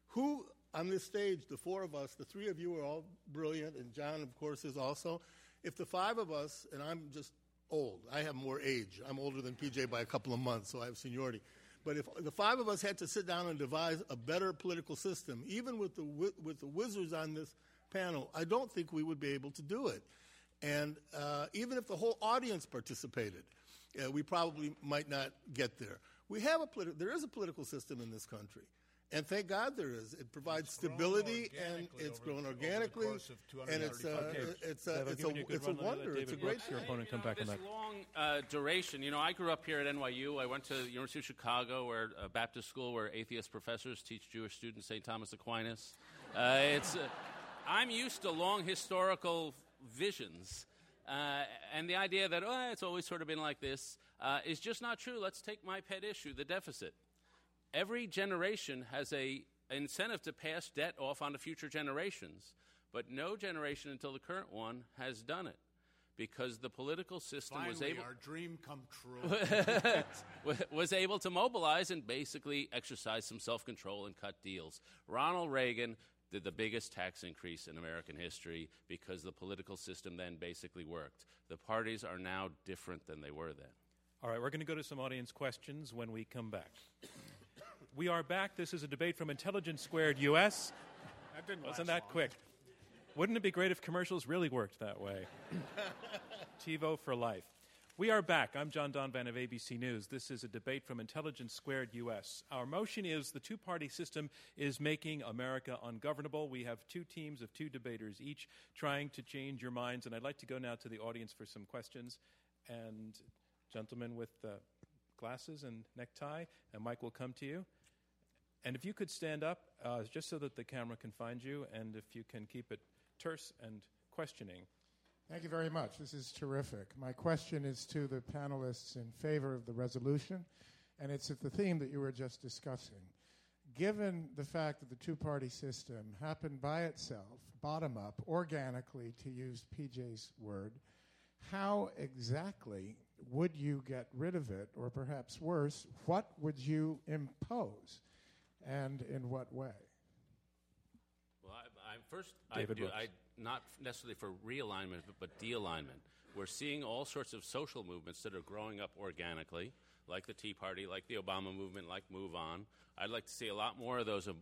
who on this stage, the four of us, the three of you are all brilliant, and John, of course, is also. If the five of us, and I'm just old, I have more age. I'm older than PJ by a couple of months, so I have seniority. But if the five of us had to sit down and devise a better political system, even with the with the wizards on this panel, I don't think we would be able to do it. And uh, even if the whole audience participated, uh, we probably might not get there. We have a politi- there is a political system in this country, and thank God there is. It provides It's stability, and it's grown the- organically, and it's uh, it's a it's a it's a run. Let wonder. It's a great Brooks, your opponent, come You know, back on this that. long uh, duration. You know, I grew up here at NYU. I went to the University of Chicago, where a Baptist school where atheist professors teach Jewish students St. Thomas Aquinas. Uh, it's uh, I'm used to long historical visions. Uh, and the idea that oh, it's always sort of been like this uh, is just not true. Let's take my pet issue, the deficit. Every generation has a incentive to pass debt off onto future generations, but no generation until the current one has done it because the political system was Finally, able our dream come true. was able to mobilize and basically exercise some self-control and cut deals. Ronald Reagan did the biggest tax increase in American history because the political system then basically worked. The parties are now different than they were then. All right, we're going to go to some audience questions when we come back. We are back. This is a debate from Intelligence Squared US. that didn't Wasn't that long. quick? Wouldn't it be great if commercials really worked that way? TiVo for life. We are back. I'm John Donvan of ABC News. This is a debate from Intelligence Squared US. Our motion is the two party system is making America ungovernable. We have two teams of two debaters, each trying to change your minds. And I'd like to go now to the audience for some questions. And, gentlemen with uh, glasses and necktie, and Mike will come to you. And if you could stand up, uh, just so that the camera can find you, and if you can keep it terse and questioning. Thank you very much. This is terrific. My question is to the panelists in favor of the resolution, and it's at the theme that you were just discussing. Given the fact that the two party system happened by itself, bottom up, organically, to use PJ's word, how exactly would you get rid of it, or perhaps worse, what would you impose, and in what way? Well, I, I'm first. David I do, I not necessarily for realignment, but, but de-alignment. We're seeing all sorts of social movements that are growing up organically, like the Tea Party, like the Obama movement, like Move On. I'd like to see a lot more of those uh,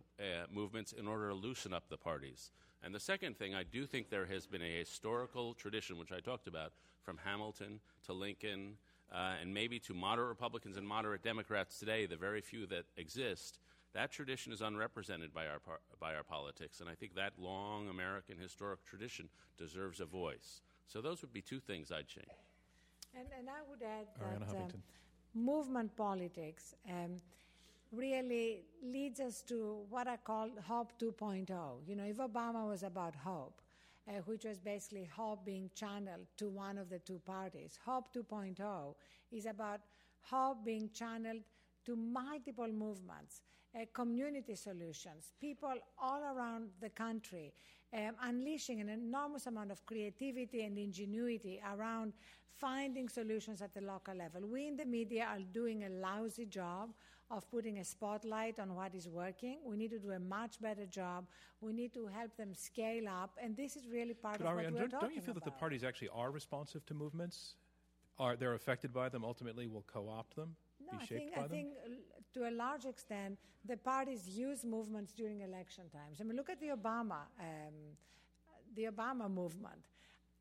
movements in order to loosen up the parties. And the second thing, I do think there has been a historical tradition, which I talked about, from Hamilton to Lincoln, uh, and maybe to moderate Republicans and moderate Democrats today, the very few that exist. That tradition is unrepresented by our, by our politics, and I think that long American historic tradition deserves a voice. So those would be two things I'd change. And, and I would add Arianna that um, movement politics um, really leads us to what I call Hope 2.0. You know, if Obama was about hope, uh, which was basically hope being channeled to one of the two parties, Hope 2.0 is about hope being channeled to multiple movements, uh, community solutions, people all around the country um, unleashing an enormous amount of creativity and ingenuity around finding solutions at the local level. We in the media are doing a lousy job of putting a spotlight on what is working. We need to do a much better job. We need to help them scale up, and this is really part But of what we're don't, talking don't you feel that the parties actually are responsive to movements? Are they're affected by them? Ultimately, will co-opt them? No, be I shaped think, by I them? think to a large extent, the parties use movements during election times. I mean, look at the Obama, um, the Obama movement.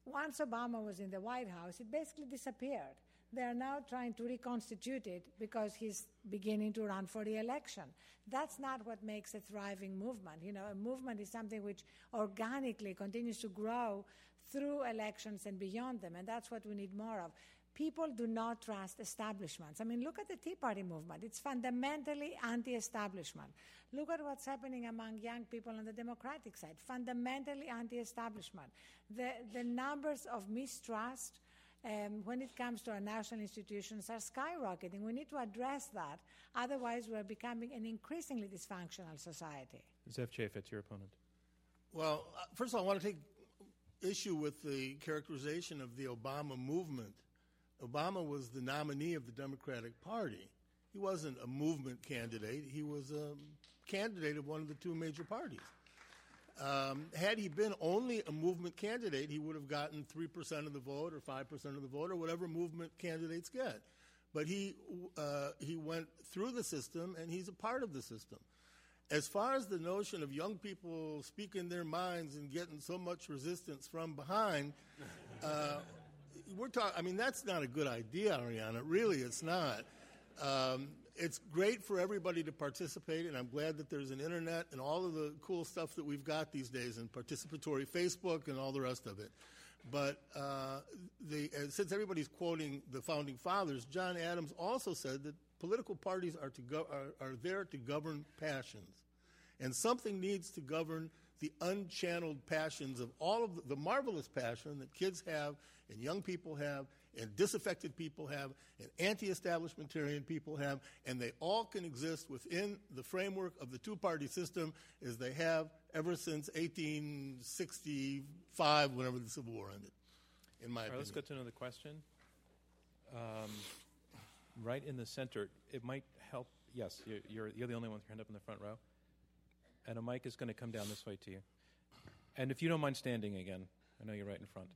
Once Obama was in the White House, it basically disappeared. They are now trying to reconstitute it because he's beginning to run for re-election. That's not what makes a thriving movement. You know, a movement is something which organically continues to grow through elections and beyond them, and that's what we need more of people do not trust establishments. I mean, look at the Tea Party movement. It's fundamentally anti establishment. Look at what's happening among young people on the Democratic side fundamentally anti establishment. The, the numbers of mistrust. Um, when it comes to our national institutions are skyrocketing. We need to address that. Otherwise, we're becoming an increasingly dysfunctional society. Zev Chafets, your opponent. Well, uh, first of all, I want to take issue with the characterization of the Obama movement. Obama was the nominee of the Democratic Party. He wasn't a movement candidate, he was a candidate of one of the two major parties. Um, had he been only a movement candidate, he would have gotten 3% of the vote or 5% of the vote or whatever movement candidates get. But he, uh, he went through the system and he's a part of the system. As far as the notion of young people speaking their minds and getting so much resistance from behind, uh, we're talking. I mean, that's not a good idea, Arianna. Really, it's not. Um, it's great for everybody to participate, and I'm glad that there's an internet and all of the cool stuff that we've got these days, and participatory Facebook and all the rest of it. But uh, the, uh, since everybody's quoting the founding fathers, John Adams also said that political parties are, to go- are, are there to govern passions. And something needs to govern the unchanneled passions of all of the, the marvelous passion that kids have and young people have and disaffected people have and anti-establishmentarian people have and they all can exist within the framework of the two-party system as they have ever since 1865 whenever the civil war ended in my All right, let's opinion go to another question. Um, right in the center, it might help. Yes, you're, you're, you're the only one with your hand up in the front row. And a mic is going to come down this way to you. And if you don't mind standing again, I know you're right in front.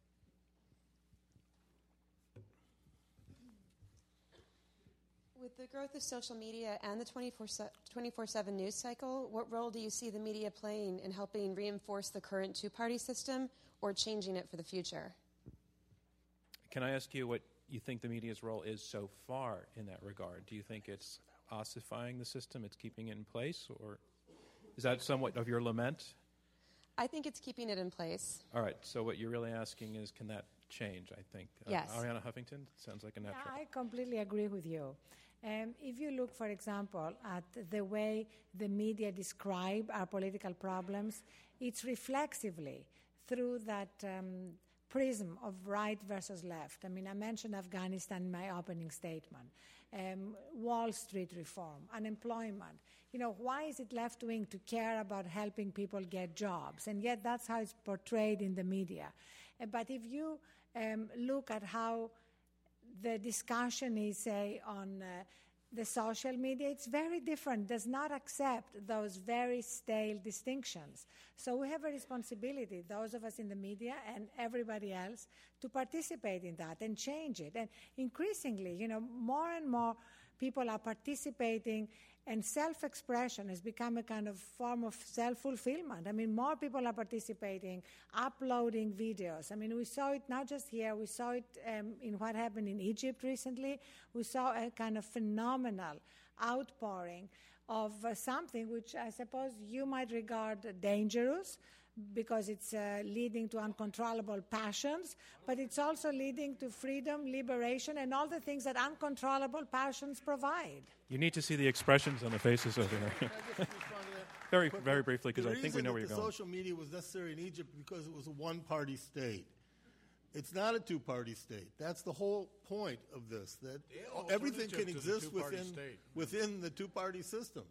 With the growth of social media and the 24 7 news cycle, what role do you see the media playing in helping reinforce the current two party system or changing it for the future? Can I ask you what you think the media's role is so far in that regard? Do you think it's ossifying the system, it's keeping it in place, or is that somewhat of your lament? I think it's keeping it in place. All right, so what you're really asking is can that change, I think? Uh, Yes. Arianna Huffington sounds like a natural. I completely agree with you. Um, if you look, for example, at the way the media describe our political problems, it's reflexively through that um, prism of right versus left. I mean, I mentioned Afghanistan in my opening statement, um, Wall Street reform, unemployment. You know, why is it left wing to care about helping people get jobs? And yet that's how it's portrayed in the media. Uh, but if you um, look at how the discussion is, say, on uh, the social media, it's very different, does not accept those very stale distinctions. So we have a responsibility, those of us in the media and everybody else, to participate in that and change it. And increasingly, you know, more and more people are participating and self-expression has become a kind of form of self-fulfillment. I mean, more people are participating, uploading videos. I mean, we saw it not just here, we saw it um, in what happened in Egypt recently. We saw a kind of phenomenal outpouring of uh, something which I suppose you might regard dangerous because it's uh, leading to uncontrollable passions, but it's also leading to freedom, liberation, and all the things that uncontrollable passions provide. You need to see the expressions on the faces over there. Can I just respond to that? very, very briefly, because I think we know where you're going. Social media was necessary in Egypt because it was a one-party state. It's not a two-party state. That's the whole point of this. That also everything can Egypt is a exist within state. within the two-party system.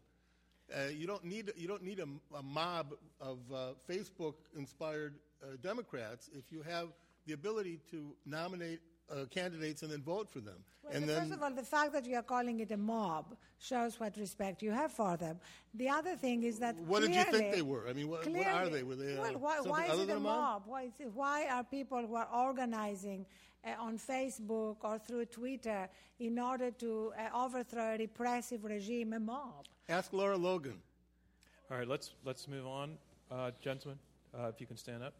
Uh, you don't need you don't need a, a mob of uh, Facebook-inspired uh, Democrats if you have the ability to nominate uh, candidates and then vote for them. Well, and then first of all, the fact that you are calling it a mob shows what respect you have for them. The other thing is that What did you think they were? I mean, what- what are they? Were they, uh, well, why, why is it a a mob? Why, is it, why are people who are organizing uh, on Facebook or through Twitter in order to uh, overthrow a repressive regime a mob? ask Lara Logan. All right, let's let's move on, uh, gentlemen. Uh, if you can stand up.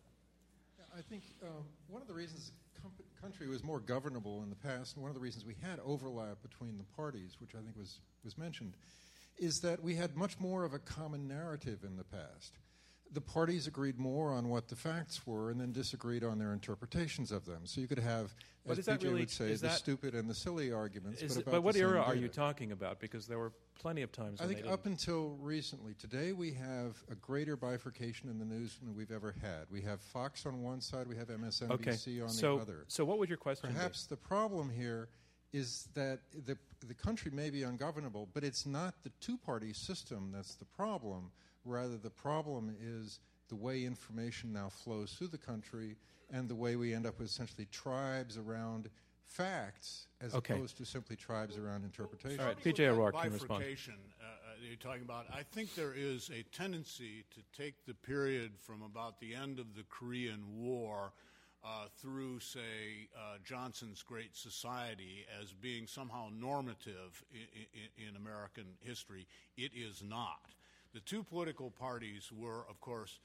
I think um, one of the reasons the com- country was more governable in the past, and one of the reasons we had overlap between the parties, which I think was, was mentioned, is that we had much more of a common narrative in the past. The parties agreed more on what the facts were and then disagreed on their interpretations of them. So you could have, But as is that PJ really- would say, is the that- stupid and the silly arguments. But it- but what era are you talking about? Because there were plenty of times. I think up until recently, today we have a greater bifurcation in the news than we've ever had. We have Fox on one side, we have MSNBC okay. on so, the other. so what would your question Perhaps the problem here is that the, the country may be ungovernable, but it's not the two party system that's the problem. Rather, the problem is the way information now flows through the country and the way we end up with essentially tribes around facts as Okay. opposed to simply tribes around interpretation. All right, PJ O'Rourke can respond. bifurcation uh, uh, you're talking about, I think there is a tendency to take the period from about the end of the Korean War uh, through, say, uh, Johnson's Great Society as being somehow normative in, in, in American history. It is not. The two political parties were, of course,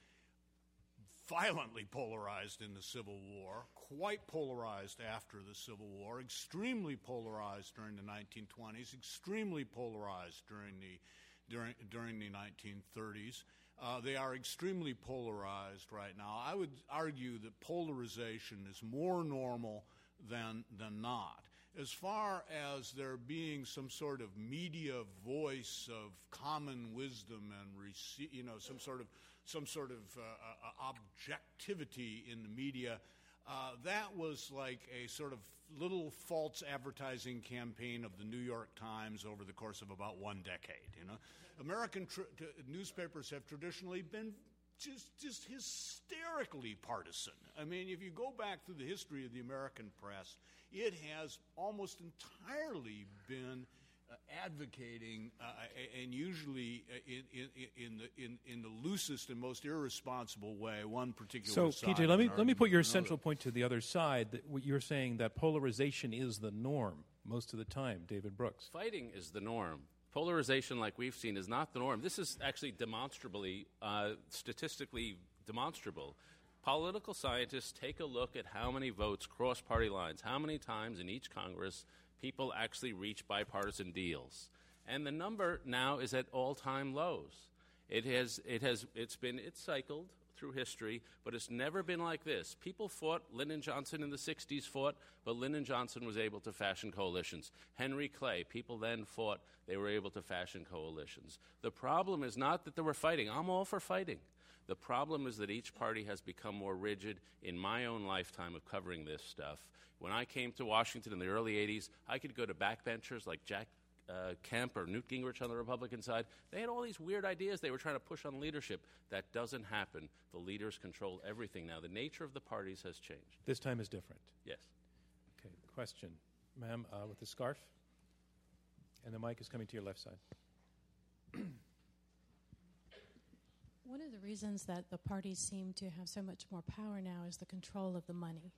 violently polarized in the Civil War, quite polarized after the Civil War, extremely polarized during the 1920s, extremely polarized during the during during the 1930s. Uh, they are extremely polarized right now. I would argue that polarization is more normal than than not. As far as there being some sort of media voice of common wisdom and rece- you know some sort of some sort of uh, uh, objectivity in the media, uh, that was like a sort of little false advertising campaign of the New York Times over the course of about one decade. You know, American tr- t- newspapers have traditionally been just just hysterically partisan. I mean, if you go back through the history of the American press, it has almost entirely been uh, advocating, uh, and usually uh, in, in, in, the, in, in the loosest and most irresponsible way, one particular So, side PJ, let me let me put your or another. central point to the other side. That what you're saying that polarization is the norm most of the time. David Brooks. Fighting is the norm. Polarization, like we've seen, is not the norm. This is actually demonstrably, uh, statistically demonstrable. Political scientists take a look at how many votes cross party lines, how many times in each Congress people actually reach bipartisan deals. And the number now is at all time lows. It has, it has, it's been, it's cycled through history, but it's never been like this. People fought, Lyndon Johnson in the 60s fought, but Lyndon Johnson was able to fashion coalitions. Henry Clay, people then fought, they were able to fashion coalitions. The problem is not that they were fighting. I'm all for fighting. The problem is that each party has become more rigid. In my own lifetime of covering this stuff, when I came to Washington in the early 80s, I could go to backbenchers like Jack uh, Kemp or Newt Gingrich on the Republican side. They had all these weird ideas they were trying to push on leadership. That doesn't happen. The leaders control everything now. The nature of the parties has changed. This time is different. Yes. Okay, question, ma'am, uh, with the scarf, and the mic is coming to your left side. One of the reasons that the parties seem to have so much more power now is the control of the money.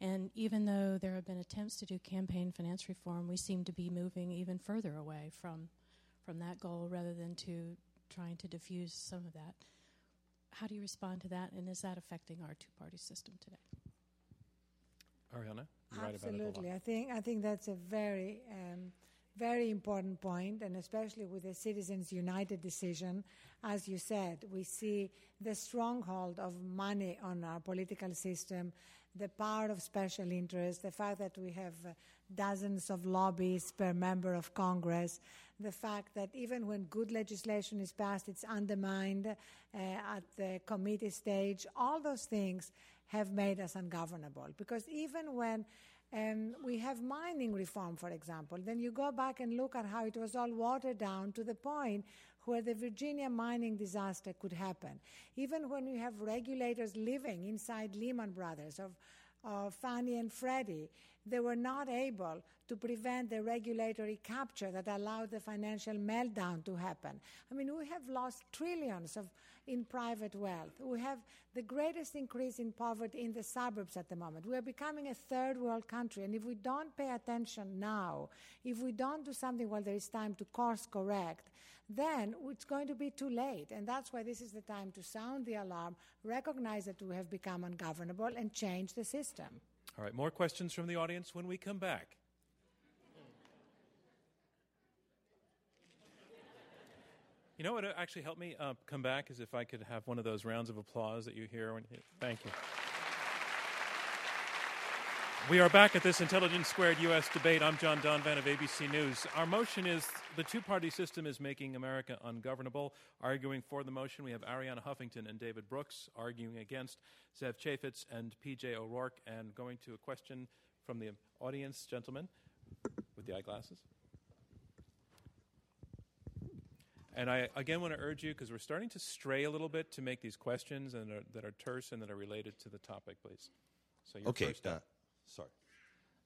And even though there have been attempts to do campaign finance reform, we seem to be moving even further away from, from that goal rather than to trying to diffuse some of that. How do you respond to that, and is that affecting our two party system today? Arianna, you write about it a Absolutely. lot. I think I think that's a very um, very important point, and especially with the Citizens United decision, as you said, we see the stronghold of money on our political system, the power of special interests, the fact that we have uh, dozens of lobbies per member of Congress, the fact that even when good legislation is passed, it's undermined uh, at the committee stage. All those things have made us ungovernable because even when um, we have mining reform, for example, then you go back and look at how it was all watered down to the point where the Virginia mining disaster could happen. Even when we have regulators living inside Lehman Brothers, of, of Fannie and Freddie, they were not able to prevent the regulatory capture that allowed the financial meltdown to happen. I mean, we have lost trillions of in private wealth. We have the greatest increase in poverty in the suburbs at the moment. We are becoming a third world country, and if we don't pay attention now, if we don't do something while there is time to course correct, then it's going to be too late. And that's why this is the time to sound the alarm, recognize that we have become ungovernable, and change the system. All right, more questions from the audience when we come back. You know what actually help me uh, come back is if I could have one of those rounds of applause that you hear when you. Thank you. We are back at this Intelligence Squared U.S. debate. I'm John Donvan of ABC News. Our motion is the two party system is making America ungovernable. Arguing for the motion, we have Arianna Huffington and David Brooks. Arguing against, Zev Chafets and P.J. O'Rourke. And going to a question from the audience, gentlemen, with the eyeglasses. And I again want to urge you, because we're starting to stray a little bit, to make these questions and are, that are terse and that are related to the topic, please. So you're okay, first up. uh, sorry.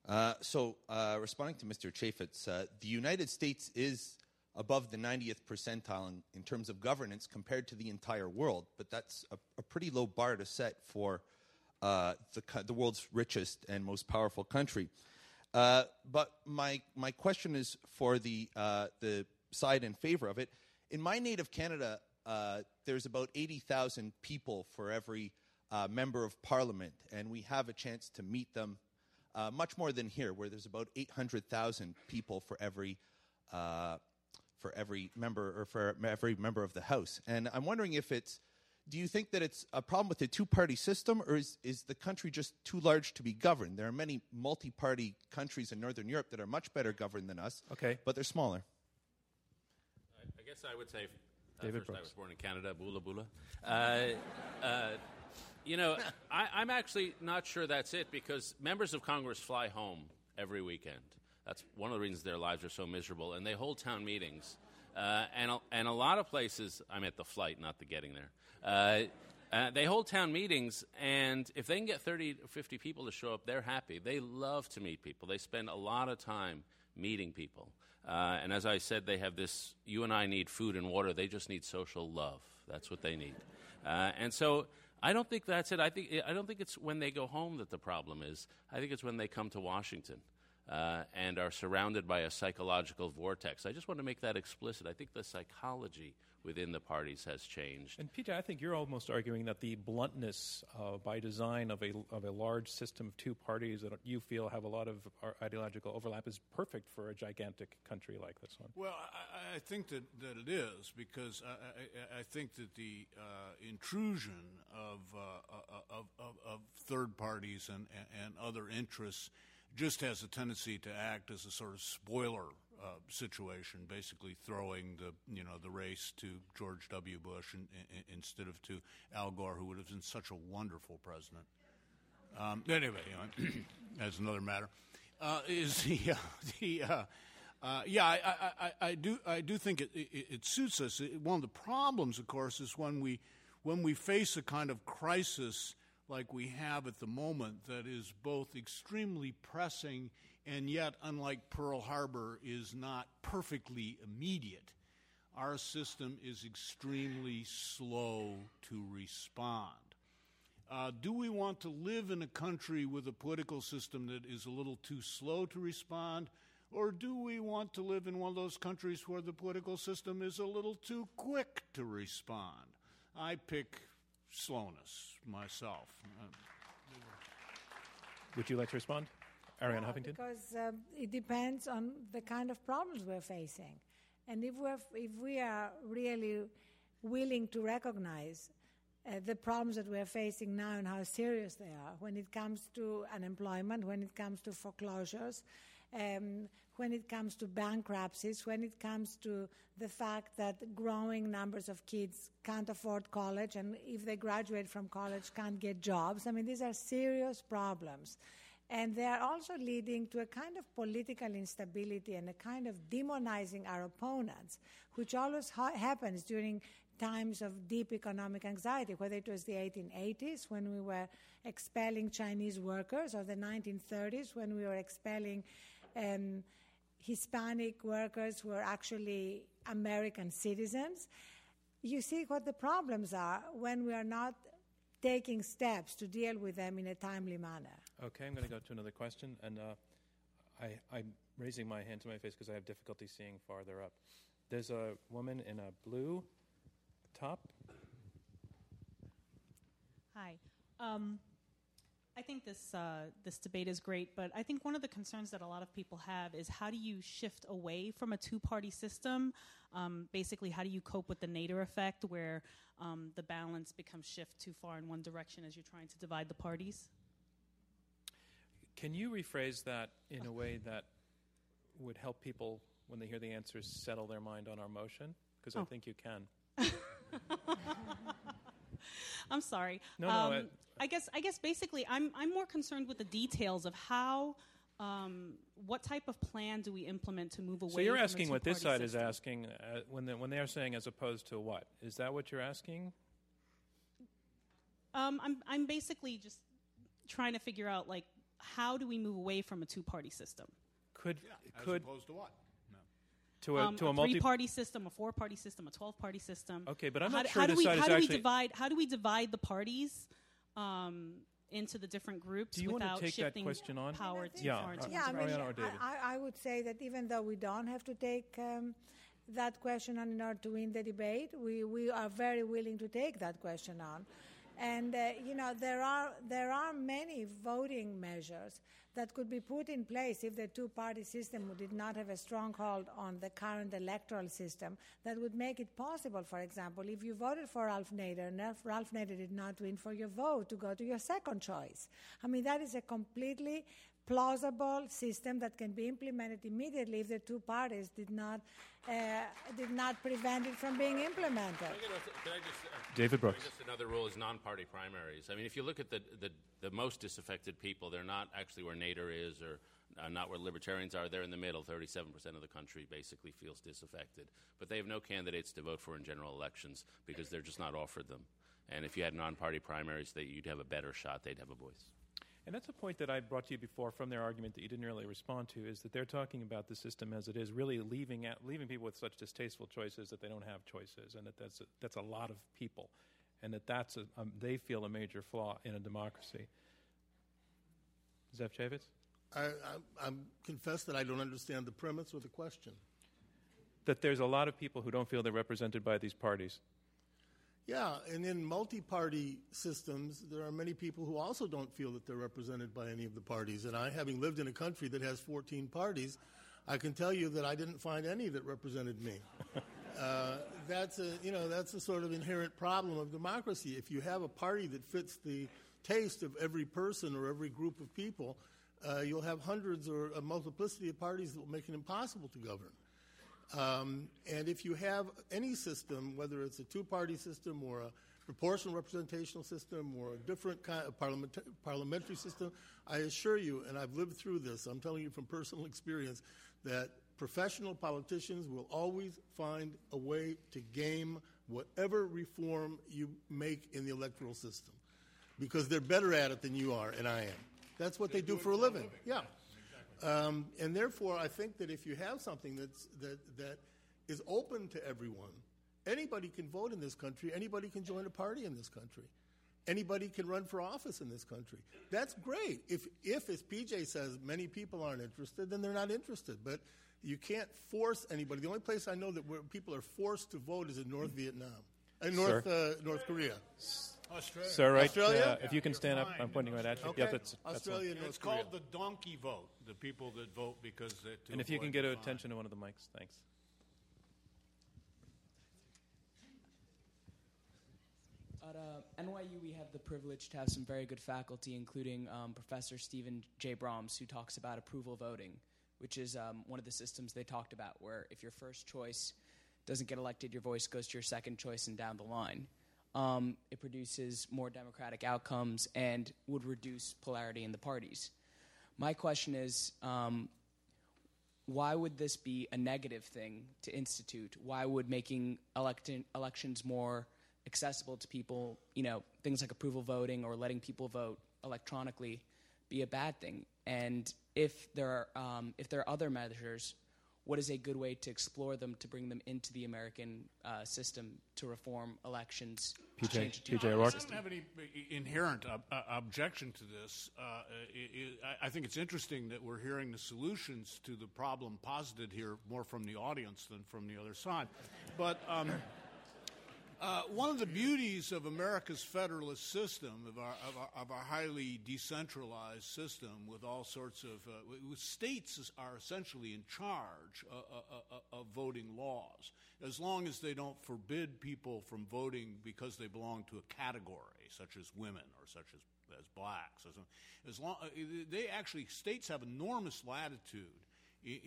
Uh, so, uh, responding to Mr. Chafets, uh, the United States is above the 90th percentile in, in terms of governance compared to the entire world, but that's a, a pretty low bar to set for uh, the, the world's richest and most powerful country. Uh, but my, my question is for the, uh, the side in favor of it. In my native Canada, there's about 80,000 people for every member of parliament, and we have a chance to meet them uh, much more than here, where there's about 800,000 people for every uh, for every member or for every member of the House. And I'm wondering if it's do you think that it's a problem with the two-party system, or is, is the country just too large to be governed? There are many multi-party countries in Northern Europe that are much better governed than us, Okay. but they're smaller. I guess I would say, uh, David first I Brooks. was born in Canada, bula bula. You know, I, I'm actually not sure that's it because members of Congress fly home every weekend. That's one of the reasons their lives are so miserable, and they hold town meetings. Uh, and, a- and a lot of places, I'm at the flight, not the getting there. Uh, uh, they hold town meetings, and if they can get 30 or 50 people to show up, they're happy. They love to meet people. They spend a lot of time meeting people. Uh, and as I said, they have this you and I need food and water. They just need social love. That's what they need. Uh, and so I don't think that's it. I, think, I don't think it's when they go home that the problem is. I think it's when they come to Washington. Uh, and are surrounded by a psychological vortex. I just want to make that explicit. I think the psychology within the parties has changed. And Peter, I think you're almost arguing that the bluntness uh, by design of a of a large system of two parties that you feel have a lot of uh, ideological overlap is perfect for a gigantic country like this one. Well, I, I think that, that it is because I, I, I think that the uh, intrusion of, uh, of, of, of third parties and, and other interests just has a tendency to act as a sort of spoiler uh, situation, basically throwing the you know the race to George W. Bush in, in, instead of to Al Gore, who would have been such a wonderful president. Um, anyway, that's another matter. Uh, is the uh, the uh, uh, yeah, I, I, I, I do I do think it, it, it suits us. It- one of the problems, of course, is when we when we face a kind of crisis like we have at the moment that is both extremely pressing and yet, unlike Pearl Harbor, is not perfectly immediate. Our system is extremely slow to respond. Uh, do we want to live in a country with a political system that is a little too slow to respond? Or do we want to live in one of those countries where the political system is a little too quick to respond? I pick slowness myself. Uh, Would you like to respond, Arianna Yeah, Huffington? Because um, it depends on the kind of problems we're facing. And if, we're, if we are really willing to recognize uh, the problems that we're facing now and how serious they are, when it comes to unemployment, when it comes to foreclosures, um, when it comes to bankruptcies, when it comes to the fact that growing numbers of kids can't afford college, and if they graduate from college, can't get jobs. I mean, these are serious problems. And they are also leading to a kind of political instability and a kind of demonizing our opponents, which always ha- happens during times of deep economic anxiety, whether it was the 1880s when we were expelling Chinese workers or the 1930s when we were expelling um, Hispanic workers who are actually American citizens. You see what the problems are when we are not taking steps to deal with them in a timely manner. Okay, I'm going to go to another question, and uh, I, I'm raising my hand to my face because I have difficulty seeing farther up. There's a woman in a blue top. Hi. Um, I think this uh, this debate is great, but I think one of the concerns that a lot of people have is how do you shift away from a two party system? Um, basically, how do you cope with the Nader effect, where um, the balance becomes shift too far in one direction as you're trying to divide the parties? Can you rephrase that in a way that would help people, when they hear the answers, settle their mind on our motion? Because Oh. I think you can. I'm sorry. No, no, Um, it- I guess I guess basically I'm I'm more concerned with the details of how um, what type of plan do we implement to move away. So you're from a asking what this two-party side is asking uh, when they, when they are saying as opposed to what? Is that what you're asking? Um, I'm I'm basically just trying to figure out like how do we move away from a two party system? Could As could opposed to what? To a um, to a, a multi three party system, a four party system, a twelve party system. Okay, but I'm not do, sure how do this we, side how is do actually- we divide how do we divide the parties um, into the different groups Do you want to without take that shifting question on? power I too think- Yeah, far? Yeah, I mean, or David? I, I would say that even though we don't have to take um, that question on in order to win the debate, we, we are very willing to take that question on. And uh, you know there are there are many voting measures that could be put in place if the two-party system did not have a stronghold on the current electoral system that would make it possible. For example, if you voted for Ralph Nader and Ralph- Ralph Nader did not win for your vote, to go to your second choice. I mean that is a completely plausible system that can be implemented immediately if the two parties did not uh, did not prevent it from being implemented. Just, uh, David Brooks. Just another rule is non-party primaries. I mean, if you look at the, the, the most disaffected people, they're not actually where Nader is or uh, not where libertarians are. They're in the middle. 37% of the country basically feels disaffected. But they have no candidates to vote for in general elections because they're just not offered them. And if you had non-party primaries, they, you'd have a better shot. They'd have a voice. And that's a point that I brought to you before from their argument that you didn't really respond to is that they're talking about the system as it is, really leaving out, leaving people with such distasteful choices that they don't have choices, and that that's a, that's a lot of people, and that that's a, um, they feel a major flaw in a democracy. Zev Chafets? I, I, I'm confess that I don't understand the premise or the question. That there's a lot of people who don't feel they're represented by these parties. Yeah, and in multi party systems, there are many people who also don't feel that they're represented by any of the parties. And I, having lived in a country that has 14 parties, I can tell you that I didn't find any that represented me. uh, that's, a, you know, that's a sort of inherent problem of democracy. If you have a party that fits the taste of every person or every group of people, uh, you'll have hundreds or a multiplicity of parties that will make it impossible to govern. Um, and if you have any system, whether it's a two-party system or a proportional representational system or a different kind of parliament- parliamentary system, I assure you, and I've lived through this, I'm telling you from personal experience, that professional politicians will always find a way to game whatever reform you make in the electoral system because they're better at it than you are and I am. That's what they, do, for a living. Yeah. Um, and therefore, I think that if you have something that's, that, that is open to everyone, anybody can vote in this country, anybody can join a party in this country, anybody can run for office in this country. That's great. If, if as PJ says, many people aren't interested, then they're not interested. But you can't force anybody. The only place I know that where people are forced to vote is in North Vietnam, uh, North, uh, North Korea. Australia. Sir, right, Australia? uh, if you can stand up, I'm pointing right at you. Okay. Yeah, that's, that's Australia one. It's called the donkey vote. The people that vote because they. to And if you can get attention to one of the mics, thanks. At uh, NYU, we have the privilege to have some very good faculty, including um, Professor Steven J. Brams, who talks about approval voting, which is um, one of the systems they talked about, where if your first choice doesn't get elected, your voice goes to your second choice and down the line. Um, it produces more democratic outcomes and would reduce polarity in the parties. My question is um, why would this be a negative thing to institute? Why would making electi- elections more accessible to people, you know, things like approval voting or letting people vote electronically, be a bad thing? And if there are, um, if there are other measures, what is a good way to explore them to bring them into the American uh, system to reform elections? to PJ change the PJ O'Rourke. I don't have any inherent ob- uh, objection to this. Uh, i i I think it's interesting that we're hearing the solutions to the problem posited here more from the audience than from the other side. But um, uh, one of the beauties of America's federalist system, of our, of our, of our highly decentralized system, with all sorts of uh, states are essentially in charge uh, uh, of voting laws, as long as they don't forbid people from voting because they belong to a category, such as women or such as as blacks. As, as long, they actually states have enormous latitude in,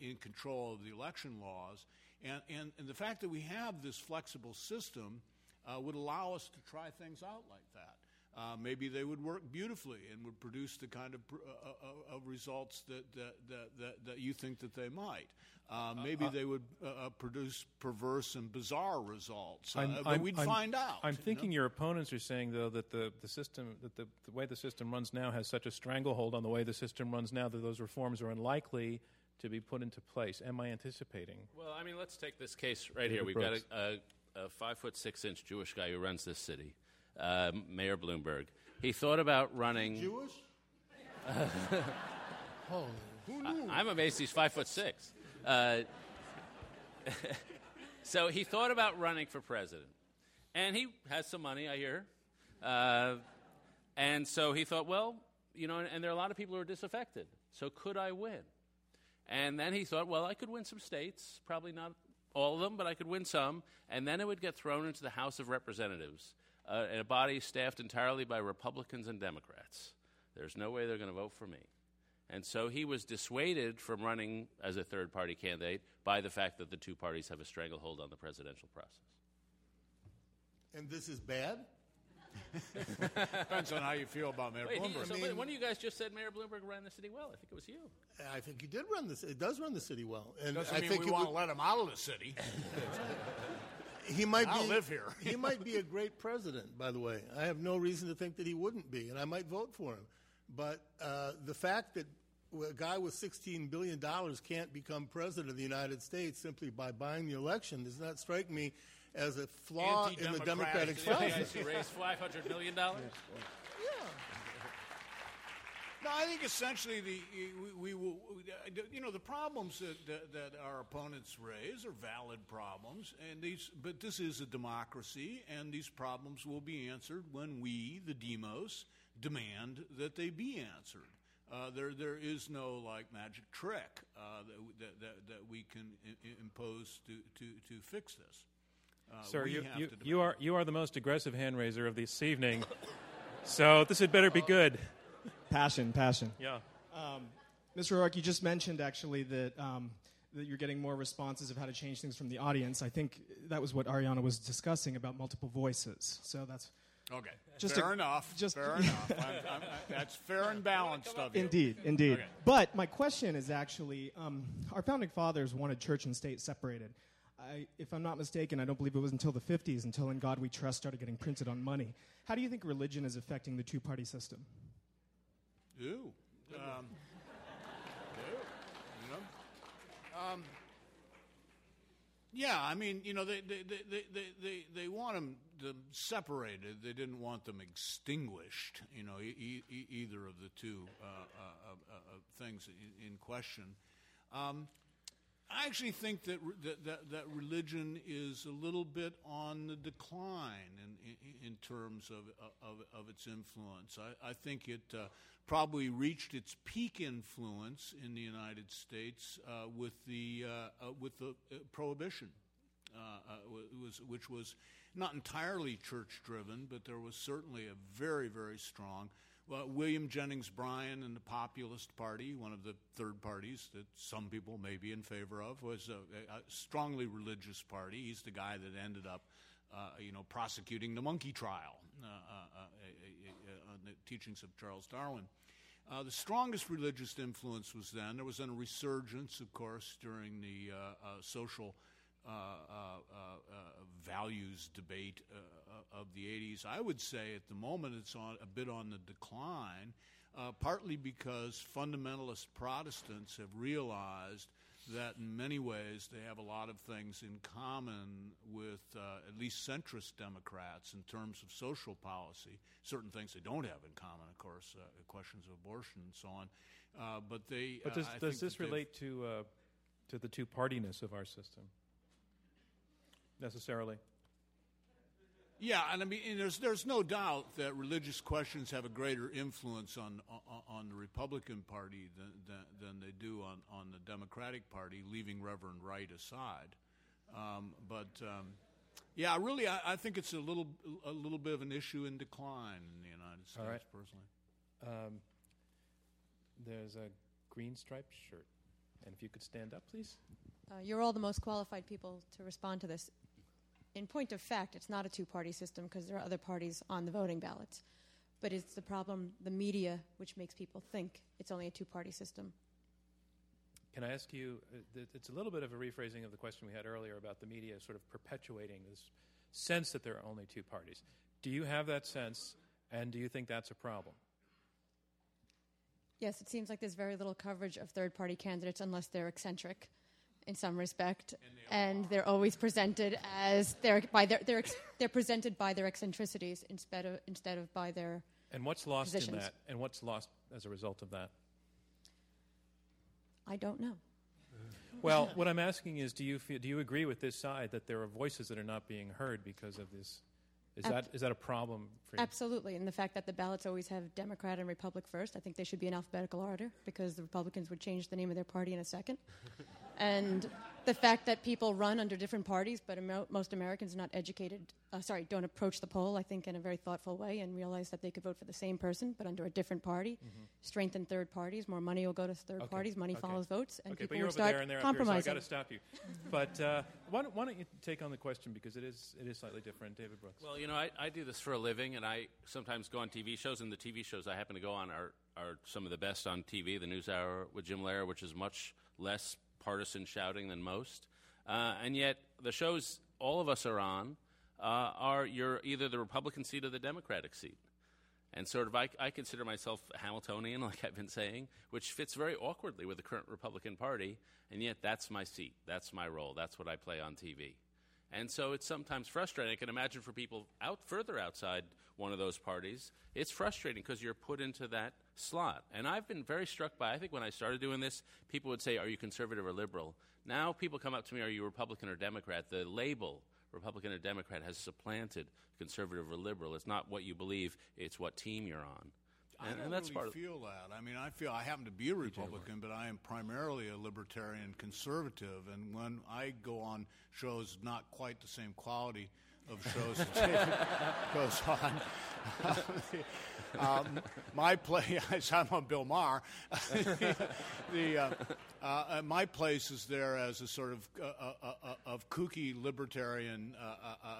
in, in control of the election laws. And, and, and the fact that we have this flexible system uh, would allow us to try things out like that. Uh, maybe they would work beautifully and would produce the kind of, pr- uh, uh, of results that, that, that, that, you think that they might. Uh, maybe they would uh, uh, produce perverse and bizarre results, uh, but we'd I'm- find out. I'm you know? thinking your opponents are saying, though, that the, the system, that the, the way the system runs now has such a stranglehold on the way the system runs now that those reforms are unlikely to be put into place. Am I anticipating? Well, I mean, let's take this case right here. We've got a, a, a five foot six inch Jewish guy who runs this city, uh, Mayor Bloomberg. He thought about running. Jewish? Holy, who knew? I, am amazed he's five foot six. Uh, so he thought about running for president, and he has some money, I hear. Uh, and so he thought, well, you know, and there are a lot of people who are disaffected. So could I win? And then he thought, well, I could win some states, probably not all of them, but I could win some. And then it would get thrown into the House of Representatives, uh, a body staffed entirely by Republicans and Democrats. There's no way they're going to vote for me. And so he was dissuaded from running as a third party candidate by the fact that the two parties have a stranglehold on the presidential process. And this is bad? Depends on how you feel about Mayor Wait, he, Bloomberg. so I mean- one of you guys just said Mayor Bloomberg ran the city well. I think it was you. I think he did run this. It does run the city well, and Doesn't I mean think we it want to let him out of the city. he might I'll be. live here. he might be a great president. By the way, I have no reason to think that he wouldn't be, and I might vote for him. But uh, the fact that a guy with sixteen billion dollars can't become president of the United States simply by buying the election does not strike me as a flaw in the Anti-democratic. democratic Did you process. guys raise $500 million? No, I think essentially the we, we will, you know, the problems that, that, that our opponents raise are valid problems, and these, but this is a democracy, and these problems will be answered when we, the demos, demand that they be answered. Uh, there, there is no like magic trick uh, that, that, that, that we can I- I- impose to, to, to fix this. Uh, Sir, we you, have you, to you, are, you are the most aggressive hand raiser of this evening. so this had better be good. Passion, passion. Yeah. Um, Mr. O'Rourke, you just mentioned actually that that you're getting more responses of how to change things from the audience. I think that was what Arianna was discussing about multiple voices. So that's Okay, Just fair a- enough. just- fair enough. I'm, I'm, that's fair and balanced of you. Indeed, indeed. Okay. But my question is actually um, our founding fathers wanted church and state separated. I, if I'm not mistaken, I don't believe it was until the 50s, until In God We Trust started getting printed on money. How do you think religion is affecting the two party system? Ooh. Um, you know. Um, yeah, I mean, you know, they they, they, they, they, they, want them, them separated. They didn't want them extinguished. You know, e- e- either of the two uh, uh, uh, uh, things in, in question. Um, I actually think that, that, that that religion is a little bit on the decline in, in, in terms of, of, of its influence. I, I think it uh, probably reached its peak influence in the United States uh, with the uh, uh, with the uh, prohibition, uh, was, which was not entirely church driven, but there was certainly a very very strong well, William Jennings Bryan and the Populist Party, one of the third parties that some people may be in favor of, was a, a strongly religious party. He's the guy that ended up, uh, you know, prosecuting the monkey trial uh, uh, uh, uh, uh, on the teachings of Charles Darwin. The strongest religious influence was then. There was then a resurgence, of course, during the social values debate of the 80s. I would say at the moment it's on, a bit on the decline, partly because fundamentalist Protestants have realized that in many ways they have a lot of things in common with uh, at least centrist Democrats in terms of social policy. Certain things they don't have in common, of course, uh, questions of abortion and so on. Uh, but they. But does, uh, does this relate to uh, to the two partiness of our system necessarily? Yeah, and I mean, and there's there's no doubt that religious questions have a greater influence on on, on the Republican Party than, than, than they do on on the Democratic Party, leaving Reverend Wright aside. Um, but um, yeah, really, I, I, think it's a little a little bit of an issue in decline in the United States. All right. personally, um, there's a green striped shirt, and if you could stand up, please. Uh, you're all the most qualified people to respond to this in point of fact, it's not a two party system because there are other parties on the voting ballots. But it's the problem, the media, which makes people think it's only a two party system. Can I ask you? Uh, it's a little bit of a rephrasing of the question we had earlier about the media sort of perpetuating this sense that there are only two parties. Do you have that sense, and do you think that's a problem? Yes, it seems like there's very little coverage of third party candidates unless they're eccentric in some respect, and, and they're always presented as they're by their they're they're presented by their eccentricities instead of instead of by their. And what's lost positions. in that? And what's lost as a result of that? I don't know. Well, what I'm asking is, do you feel, do you agree with this side that there are voices that are not being heard because of this? Is Ab- that is that a problem for you? Absolutely, and the fact that the ballots always have Democrat and Republic first, I think they should be in alphabetical order because the Republicans would change the name of their party in a second and the fact that people run under different parties, but most Americans are not educated, uh, sorry, don't approach the poll, I think, in a very thoughtful way and realize that they could vote for the same person, but under a different party. Mm-hmm. Strengthen third parties, more money will go to third okay. parties, money okay. follows votes, and okay, people but you're will over start there and there compromising. so I got to stop you. but uh, why, don't, why, don't, you take on the question because it is, it is slightly different, David Brooks? Well, you know, I, I do this for a living, and I sometimes go on TV shows, and the TV shows I happen to go on are, are some of the best on TV. The News Hour with Jim Lehrer, which is much less partisan shouting than most. Uh, and yet, the shows all of us are on uh, are you're either the Republican seat or the Democratic seat. And sort of, I, I, consider myself Hamiltonian, like I've been saying, which fits very awkwardly with the current Republican Party, and yet that's my seat, that's my role, that's what I play on TV. And so it's sometimes frustrating. I can imagine for people out further outside one of those parties, it's frustrating because you're put into that slot. And I've been very struck by, I think when I started doing this, people would say, Are you conservative or liberal? Now people come up to me, Are you Republican or Democrat? The label Republican or Democrat has supplanted conservative or liberal. It's not what you believe, it's what team you're on. And, I don't and that's really part of feel that. I mean, I feel I happen to be a Republican, but I am primarily a libertarian conservative. And when I go on shows not quite the same quality of shows that goes on, um, my play, I'm on Bill Maher. the, uh, uh, my place is there as a sort of uh, uh, uh, uh of kooky libertarian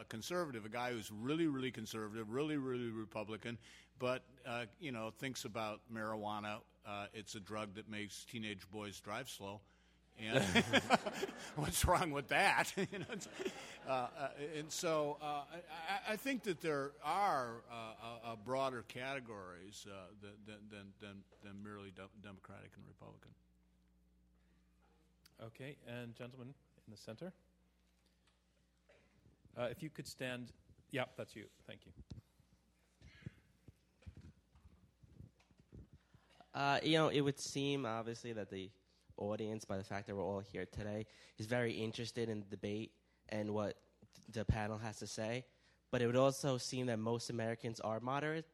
conservative, a guy who's really, really conservative, really, really Republican, but you know thinks about marijuana. it's a drug that makes teenage boys drive slow. And what's wrong with that? you know, uh, uh, and so uh, I, I, think that there are uh, broader categories than, than, than, than merely de- Democratic and Republican. Okay, and gentlemen in the center. Uh, if you could stand. Yeah, that's you. Thank you. Uh, you know, it would seem obviously that the audience, by the fact that we're all here today, is very interested in the debate and what the panel has to say. But it would also seem that most Americans are moderate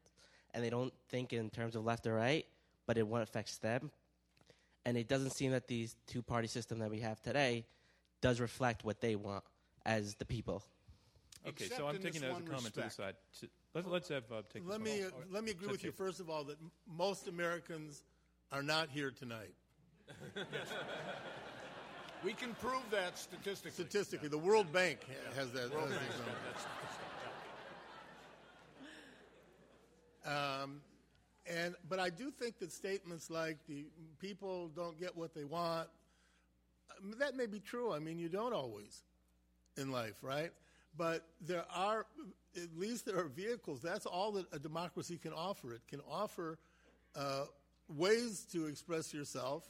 and they don't think in terms of left or right, but it what affects them. And it doesn't seem that the two party system that we have today does reflect what they want as the people. Okay, Except so I'm taking that as a one comment to the respect. side. Let's, let's have uh, take let me uh, let me agree with you first of all that m- most Americans are not here tonight. We can prove that statistically. Statistically, the World Bank ha- has that. World has Bank, these. Um, and but I do think that statements like the people don't get what they want um, that may be true. I mean, you don't always in life, right? But there are at least there are vehicles. That's all that a democracy can offer. It can offer uh, ways to express yourself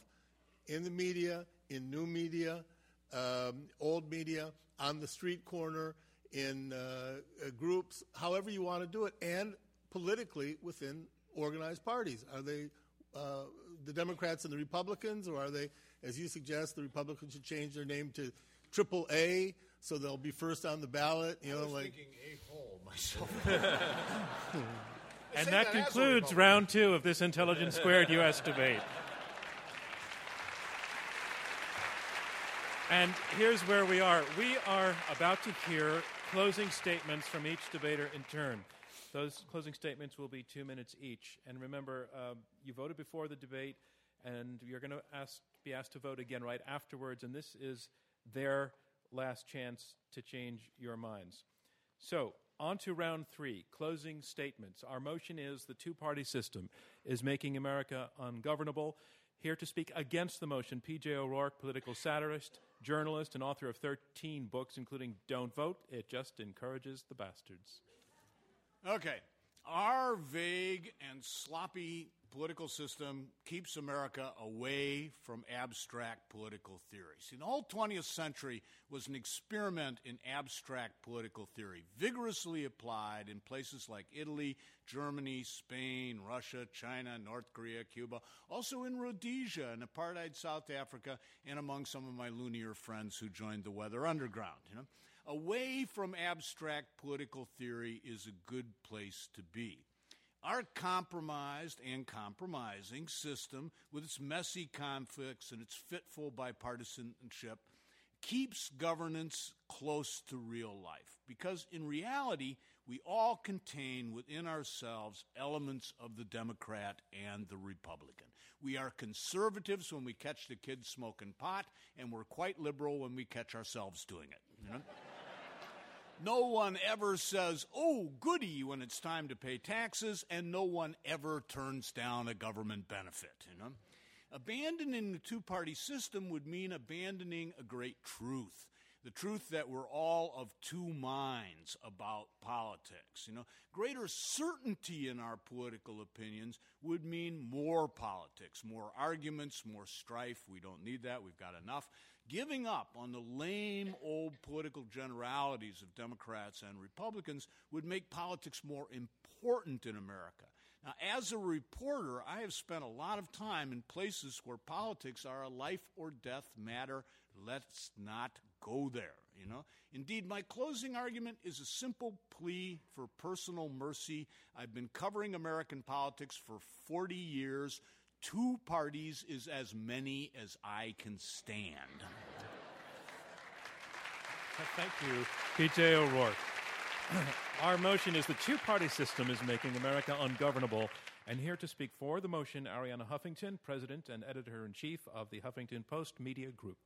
in the media, in new media, um, old media, on the street corner, in uh, uh, groups, however you want to do it, and politically within organized parties. Are they uh, the Democrats and the Republicans, or are they, as you suggest, the Republicans should change their name to Triple A so they'll be first on the ballot? You I know, was like thinking a hole myself. And that that concludes round two of this Intelligence Squared U.S. debate. And here's where we are. We are about to hear closing statements from each debater in turn. Those closing statements will be two minutes each. And remember, uh, you voted before the debate, and you're going to ask, be asked to vote again right afterwards. And this is their last chance to change your minds. So, on to round three closing statements. Our motion is the two party system is making America ungovernable. Here to speak against the motion, P.J. O'Rourke, political satirist, journalist, and author of 13 books, including Don't Vote, It Just Encourages the Bastards. Okay. Vague and sloppy political system keeps America away from abstract political theory. See, the whole 20th century was an experiment in abstract political theory, vigorously applied in places like Italy, Germany, Spain, Russia, China, North Korea, Cuba, also in Rhodesia and apartheid South Africa, and among some of my loonier friends who joined the Weather Underground. You know? Away from abstract political theory is a good place to be. Our compromised and compromising system, with its messy conflicts and its fitful bipartisanship, keeps governance close to real life because in reality, we all contain within ourselves elements of the Democrat and the Republican. We are conservatives when we catch the kids smoking pot, and we're quite liberal when we catch ourselves doing it. You know? No one ever says, oh, goody, when it's time to pay taxes, and no one ever turns down a government benefit, you know? Abandoning the two party system would mean abandoning a great truth. The truth that we're all of two minds about politics. You know, greater certainty in our political opinions would mean more politics, more arguments, more strife. We don't need that. We've got enough. Giving up on the lame old political generalities of Democrats and Republicans would make politics more important in America. Now, as a reporter, I have spent a lot of time in places where politics are a life or death matter. Let's not go there, you know? Indeed, my closing argument is a simple plea for personal mercy. I've been covering American politics for 40 years. Two parties is as many as I can stand. Thank you, P.J. O'Rourke. Our motion is the two party system is making America ungovernable. And here to speak for the motion, Arianna Huffington, President and Editor in Chief of the Huffington Post Media Group.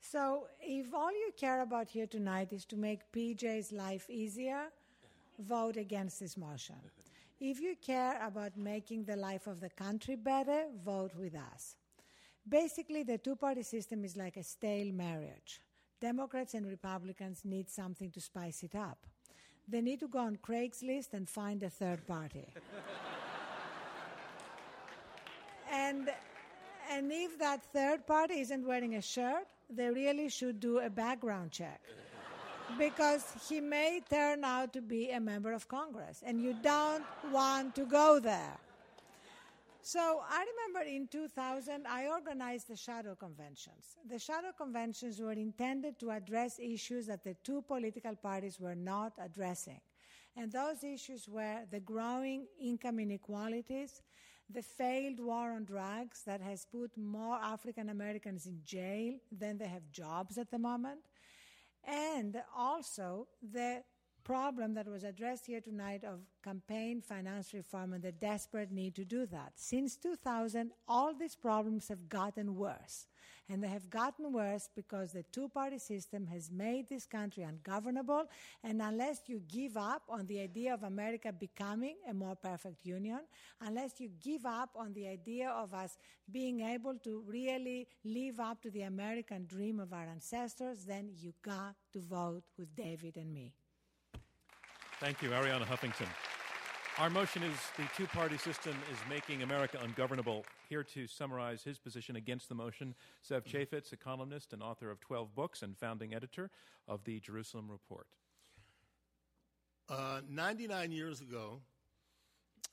So, if all you care about here tonight is to make PJ's life easier, vote against this motion. If you care about making the life of the country better, vote with us. Basically, the two party system is like a stale marriage. Democrats and Republicans need something to spice it up. They need to go on Craigslist and find a third party. and, and if that third party isn't wearing a shirt, they really should do a background check. Because he may turn out to be a member of Congress, and you don't want to go there. So I remember in 2000, I organized the shadow conventions. The shadow conventions were intended to address issues that the two political parties were not addressing. And those issues were the growing income inequalities, the failed war on drugs that has put more African Americans in jail than they have jobs at the moment, and also the problem that was addressed here tonight of campaign finance reform and the desperate need to do that. Since 2000, all these problems have gotten worse. And they have gotten worse because the two party system has made this country ungovernable. And unless you give up on the idea of America becoming a more perfect union, unless you give up on the idea of us being able to really live up to the American dream of our ancestors, then you got to vote with David and me. Thank you, Arianna Huffington. Our motion is the two party system is making America ungovernable. Here to summarize his position against the motion, Zev Chafets, a columnist and author of 12 books and founding editor of the Jerusalem Report. Uh, 99 years ago,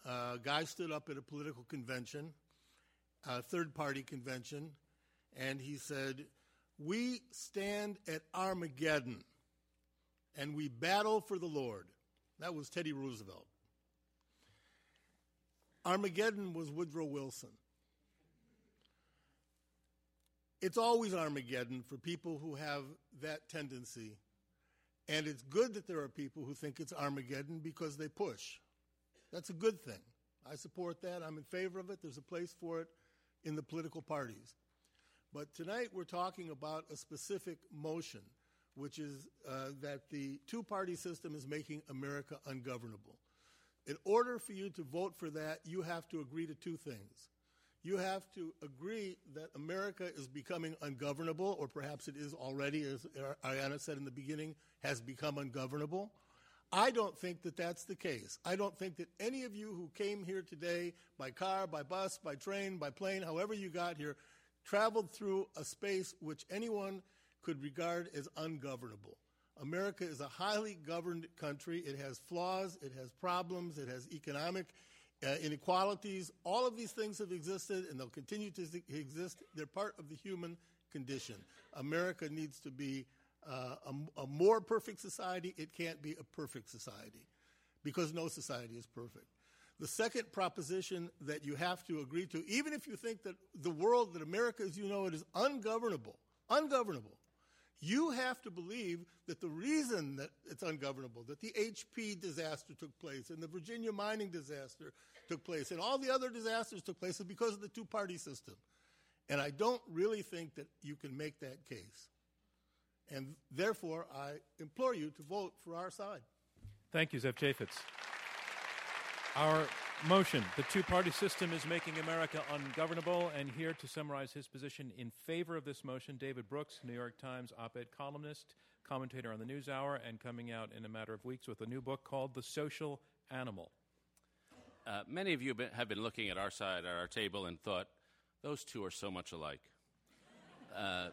a guy stood up at a political convention, a third party convention, and he said, We stand at Armageddon and we battle for the Lord. That was Teddy Roosevelt. Armageddon was Woodrow Wilson. It's always Armageddon for people who have that tendency. And it's good that there are people who think it's Armageddon because they push. That's a good thing. I support that. I'm in favor of it. There's a place for it in the political parties. But tonight we're talking about a specific motion, which is uh, that the two party system is making America ungovernable. In order for you to vote for that, you have to agree to two things. You have to agree that America is becoming ungovernable, or perhaps it is already, as Arianna said in the beginning, has become ungovernable. I don't think that that's the case. I don't think that any of you who came here today by car, by bus, by train, by plane, however you got here, traveled through a space which anyone could regard as ungovernable. America is a highly governed country. It has flaws, it has problems, it has economic uh, inequalities. All of these things have existed and they'll continue to exist. They're part of the human condition. America needs to be uh, a, a more perfect society. It can't be a perfect society because no society is perfect. The second proposition that you have to agree to, even if you think that the world, that America as you know it, is ungovernable, ungovernable, you have to believe that the reason that it's ungovernable, that the HP disaster took place and the Virginia mining disaster took place and all the other disasters took place is because of the two party system. And I don't really think that you can make that case. And therefore, I implore you to vote for our side. Thank you, Zev Chafets. Our motion the two party system is making America ungovernable. And here to summarize his position in favor of this motion, David Brooks, New York Times op ed columnist, commentator on the NewsHour, and coming out in a matter of weeks with a new book called The Social Animal. Uh, many of you have been looking at our side, at our table, and thought, those two are so much alike. Uh,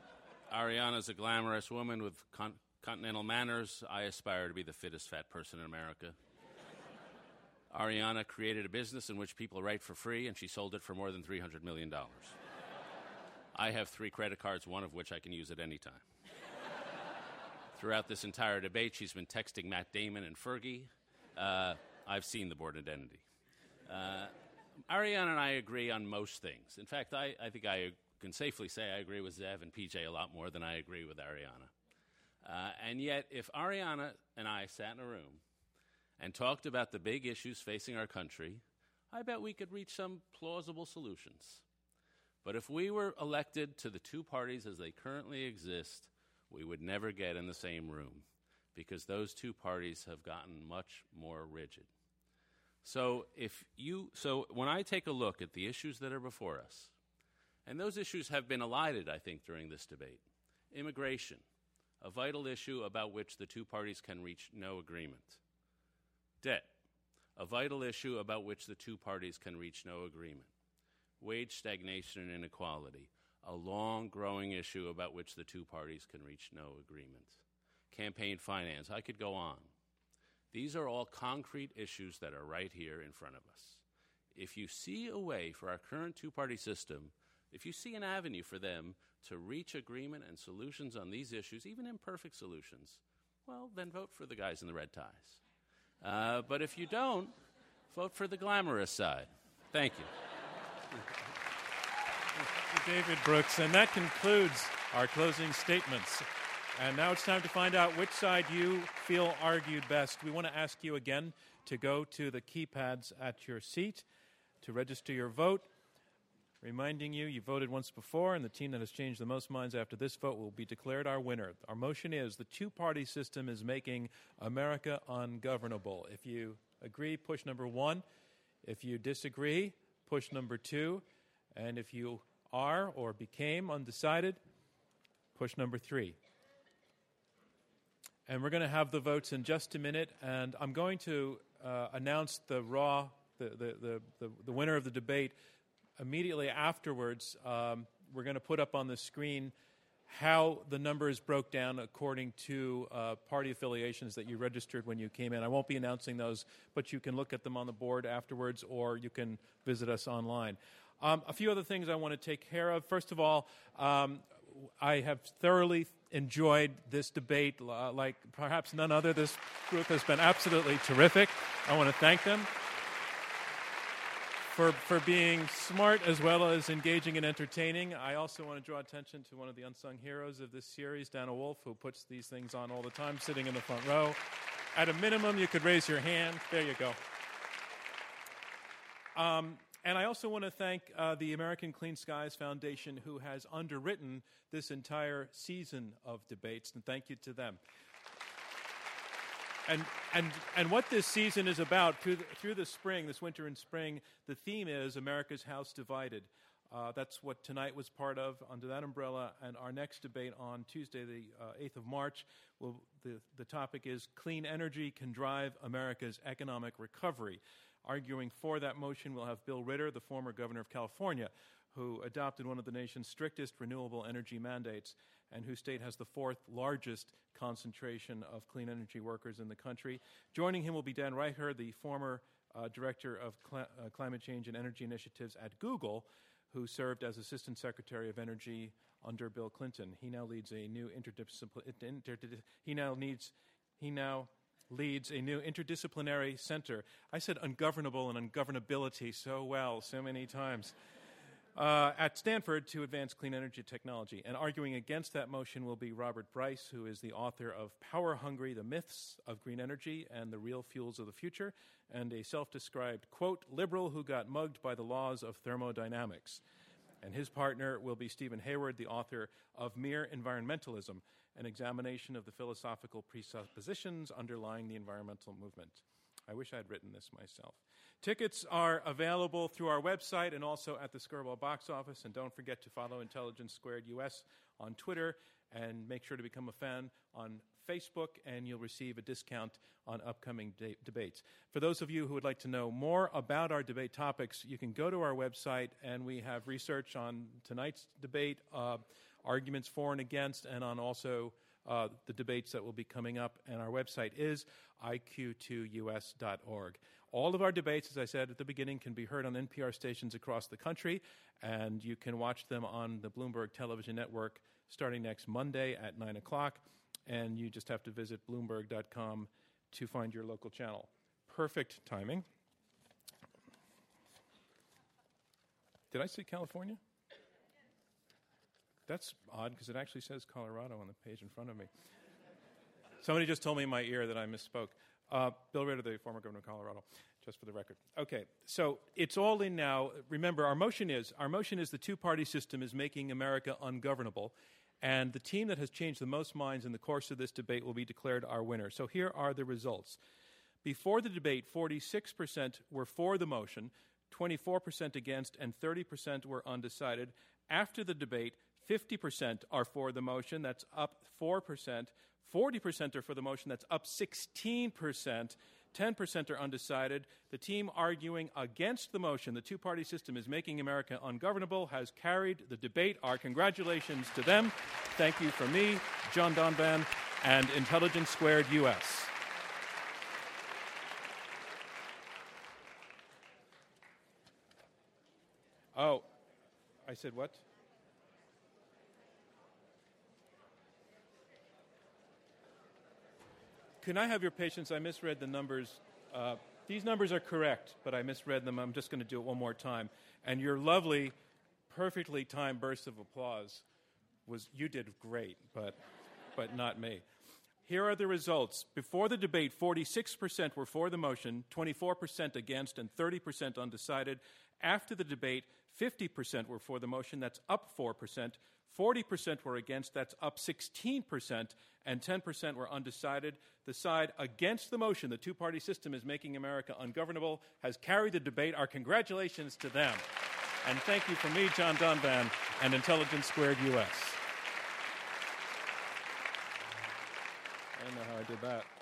Arianna's a glamorous woman with con- continental manners. I aspire to be the fittest fat person in America. Arianna created a business in which people write for free, and she sold it for more than $300 million. I have three credit cards, one of which I can use at any time. Throughout this entire debate, she's been texting Matt Damon and Fergie. Uh, I've seen the Bourne Identity. Uh, Arianna and I agree on most things. In fact, I, I think I can safely say I agree with Zev and PJ a lot more than I agree with Arianna. Uh, and yet, if Arianna and I sat in a room and talked about the big issues facing our country, I bet we could reach some plausible solutions. But if we were elected to the two parties as they currently exist, we would never get in the same room because those two parties have gotten much more rigid. So if you so when I take a look at the issues that are before us, and those issues have been elided, I think, during this debate. Immigration, a vital issue about which the two parties can reach no agreement. Debt, a vital issue about which the two parties can reach no agreement. Wage stagnation and inequality, a long growing issue about which the two parties can reach no agreement. Campaign finance, I could go on. These are all concrete issues that are right here in front of us. If you see a way for our current two party system, if you see an avenue for them to reach agreement and solutions on these issues, even imperfect solutions, well, then vote for the guys in the red ties. Uh, but if you don't, vote for the glamorous side. Thank you. David Brooks, and that concludes our closing statements. And now it's time to find out which side you feel argued best. We want to ask you again to go to the keypads at your seat to register your vote. Reminding you, you voted once before, and the team that has changed the most minds after this vote will be declared our winner. Our motion is the two party system is making America ungovernable. If you agree, push number one. If you disagree, push number two. And if you are or became undecided, push number three. And we're going to have the votes in just a minute, and I'm going to uh, announce the raw, the, the, the, the, the winner of the debate immediately afterwards, um, we're going to put up on the screen how the numbers broke down according to uh, party affiliations that you registered when you came in. I won't be announcing those, but you can look at them on the board afterwards or you can visit us online. Um, a few other things I want to take care of. First of all, um, I have thoroughly enjoyed this debate uh, like perhaps none other. This group has been absolutely terrific. I want to thank them for, for being smart as well as engaging and entertaining. I also want to draw attention to one of the unsung heroes of this series, Dana Wolfe, who puts these things on all the time, sitting in the front row. At a minimum, you could raise your hand. There you go. Um, and I also want to thank uh, the American Clean Skies Foundation, who has underwritten this entire season of debates, and thank you to them. And, and, and what this season is about through the, through the spring, this winter and spring, the theme is America's House Divided. Uh, that's what tonight was part of under that umbrella. And our next debate on Tuesday, the uh, 8th of March, will, the, the topic is Clean Energy Can Drive America's Economic Recovery. Arguing for that motion, we'll have Bill Ritter, the former governor of California, who adopted one of the nation's strictest renewable energy mandates and whose state has the fourth largest concentration of clean energy workers in the country. Joining him will be Dan Reicher, the former uh, director of Cl- uh, climate change and energy initiatives at Google, who served as assistant secretary of energy under Bill Clinton. He now leads a new interdisciplinary. he now needs he now leads a new interdisciplinary center. I said ungovernable and ungovernability so well so many times uh, at Stanford to advance clean energy technology. And arguing against that motion will be Robert Bryce, who is the author of Power Hungry The Myths of Green Energy and the Real Fuels of the Future, and a self described, quote, liberal who got mugged by the laws of thermodynamics. And his partner will be Steven Hayward, the author of Mere Environmentalism, an examination of the philosophical presuppositions underlying the environmental movement. I wish I'd written this myself. Tickets are available through our website and also at the Skirball box office. And don't forget to follow Intelligence Squared US on Twitter and make sure to become a fan on Facebook, and you'll receive a discount on upcoming de- debates. For those of you who would like to know more about our debate topics, you can go to our website, and we have research on tonight's debate, uh, arguments for and against, and on also uh, the debates that will be coming up. And our website is iq2us.org. All of our debates, as I said at the beginning, can be heard on NPR stations across the country, and you can watch them on the Bloomberg Television Network starting next Monday at 9 o'clock. And you just have to visit bloomberg.com to find your local channel. Perfect timing. Did I say California? That's odd because it actually says Colorado on the page in front of me. Somebody just told me in my ear that I misspoke. Uh, Bill Ritter, the former governor of Colorado, just for the record. Okay, so it's all in now. Remember, our motion is our motion is the two-party system is making America ungovernable, and the team that has changed the most minds in the course of this debate will be declared our winner. So here are the results. Before the debate, 46% were for the motion, 24% against, and 30% were undecided. After the debate, 50% are for the motion, that's up 4%. 40% are for the motion, that's up 16%. 10% are undecided. The team arguing against the motion, the two party system is making America ungovernable, has carried the debate. Our congratulations to them. Thank you from me, John Donvan, and Intelligence Squared US. Oh, I said what? Can I have your patience? I misread the numbers. Uh, these numbers are correct, but I misread them. I'm just going to do it one more time. And your lovely, perfectly timed burst of applause was you did great, but, but not me. Here are the results. Before the debate, 46% were for the motion, 24% against, and 30% undecided. After the debate, 50% were for the motion, that's up 4%. 40% were against, that's up 16%, and 10% were undecided. The side against the motion, the two party system is making America ungovernable, has carried the debate. Our congratulations to them. And thank you from me, John Donvan, and Intelligence Squared US. I don't know how I did that.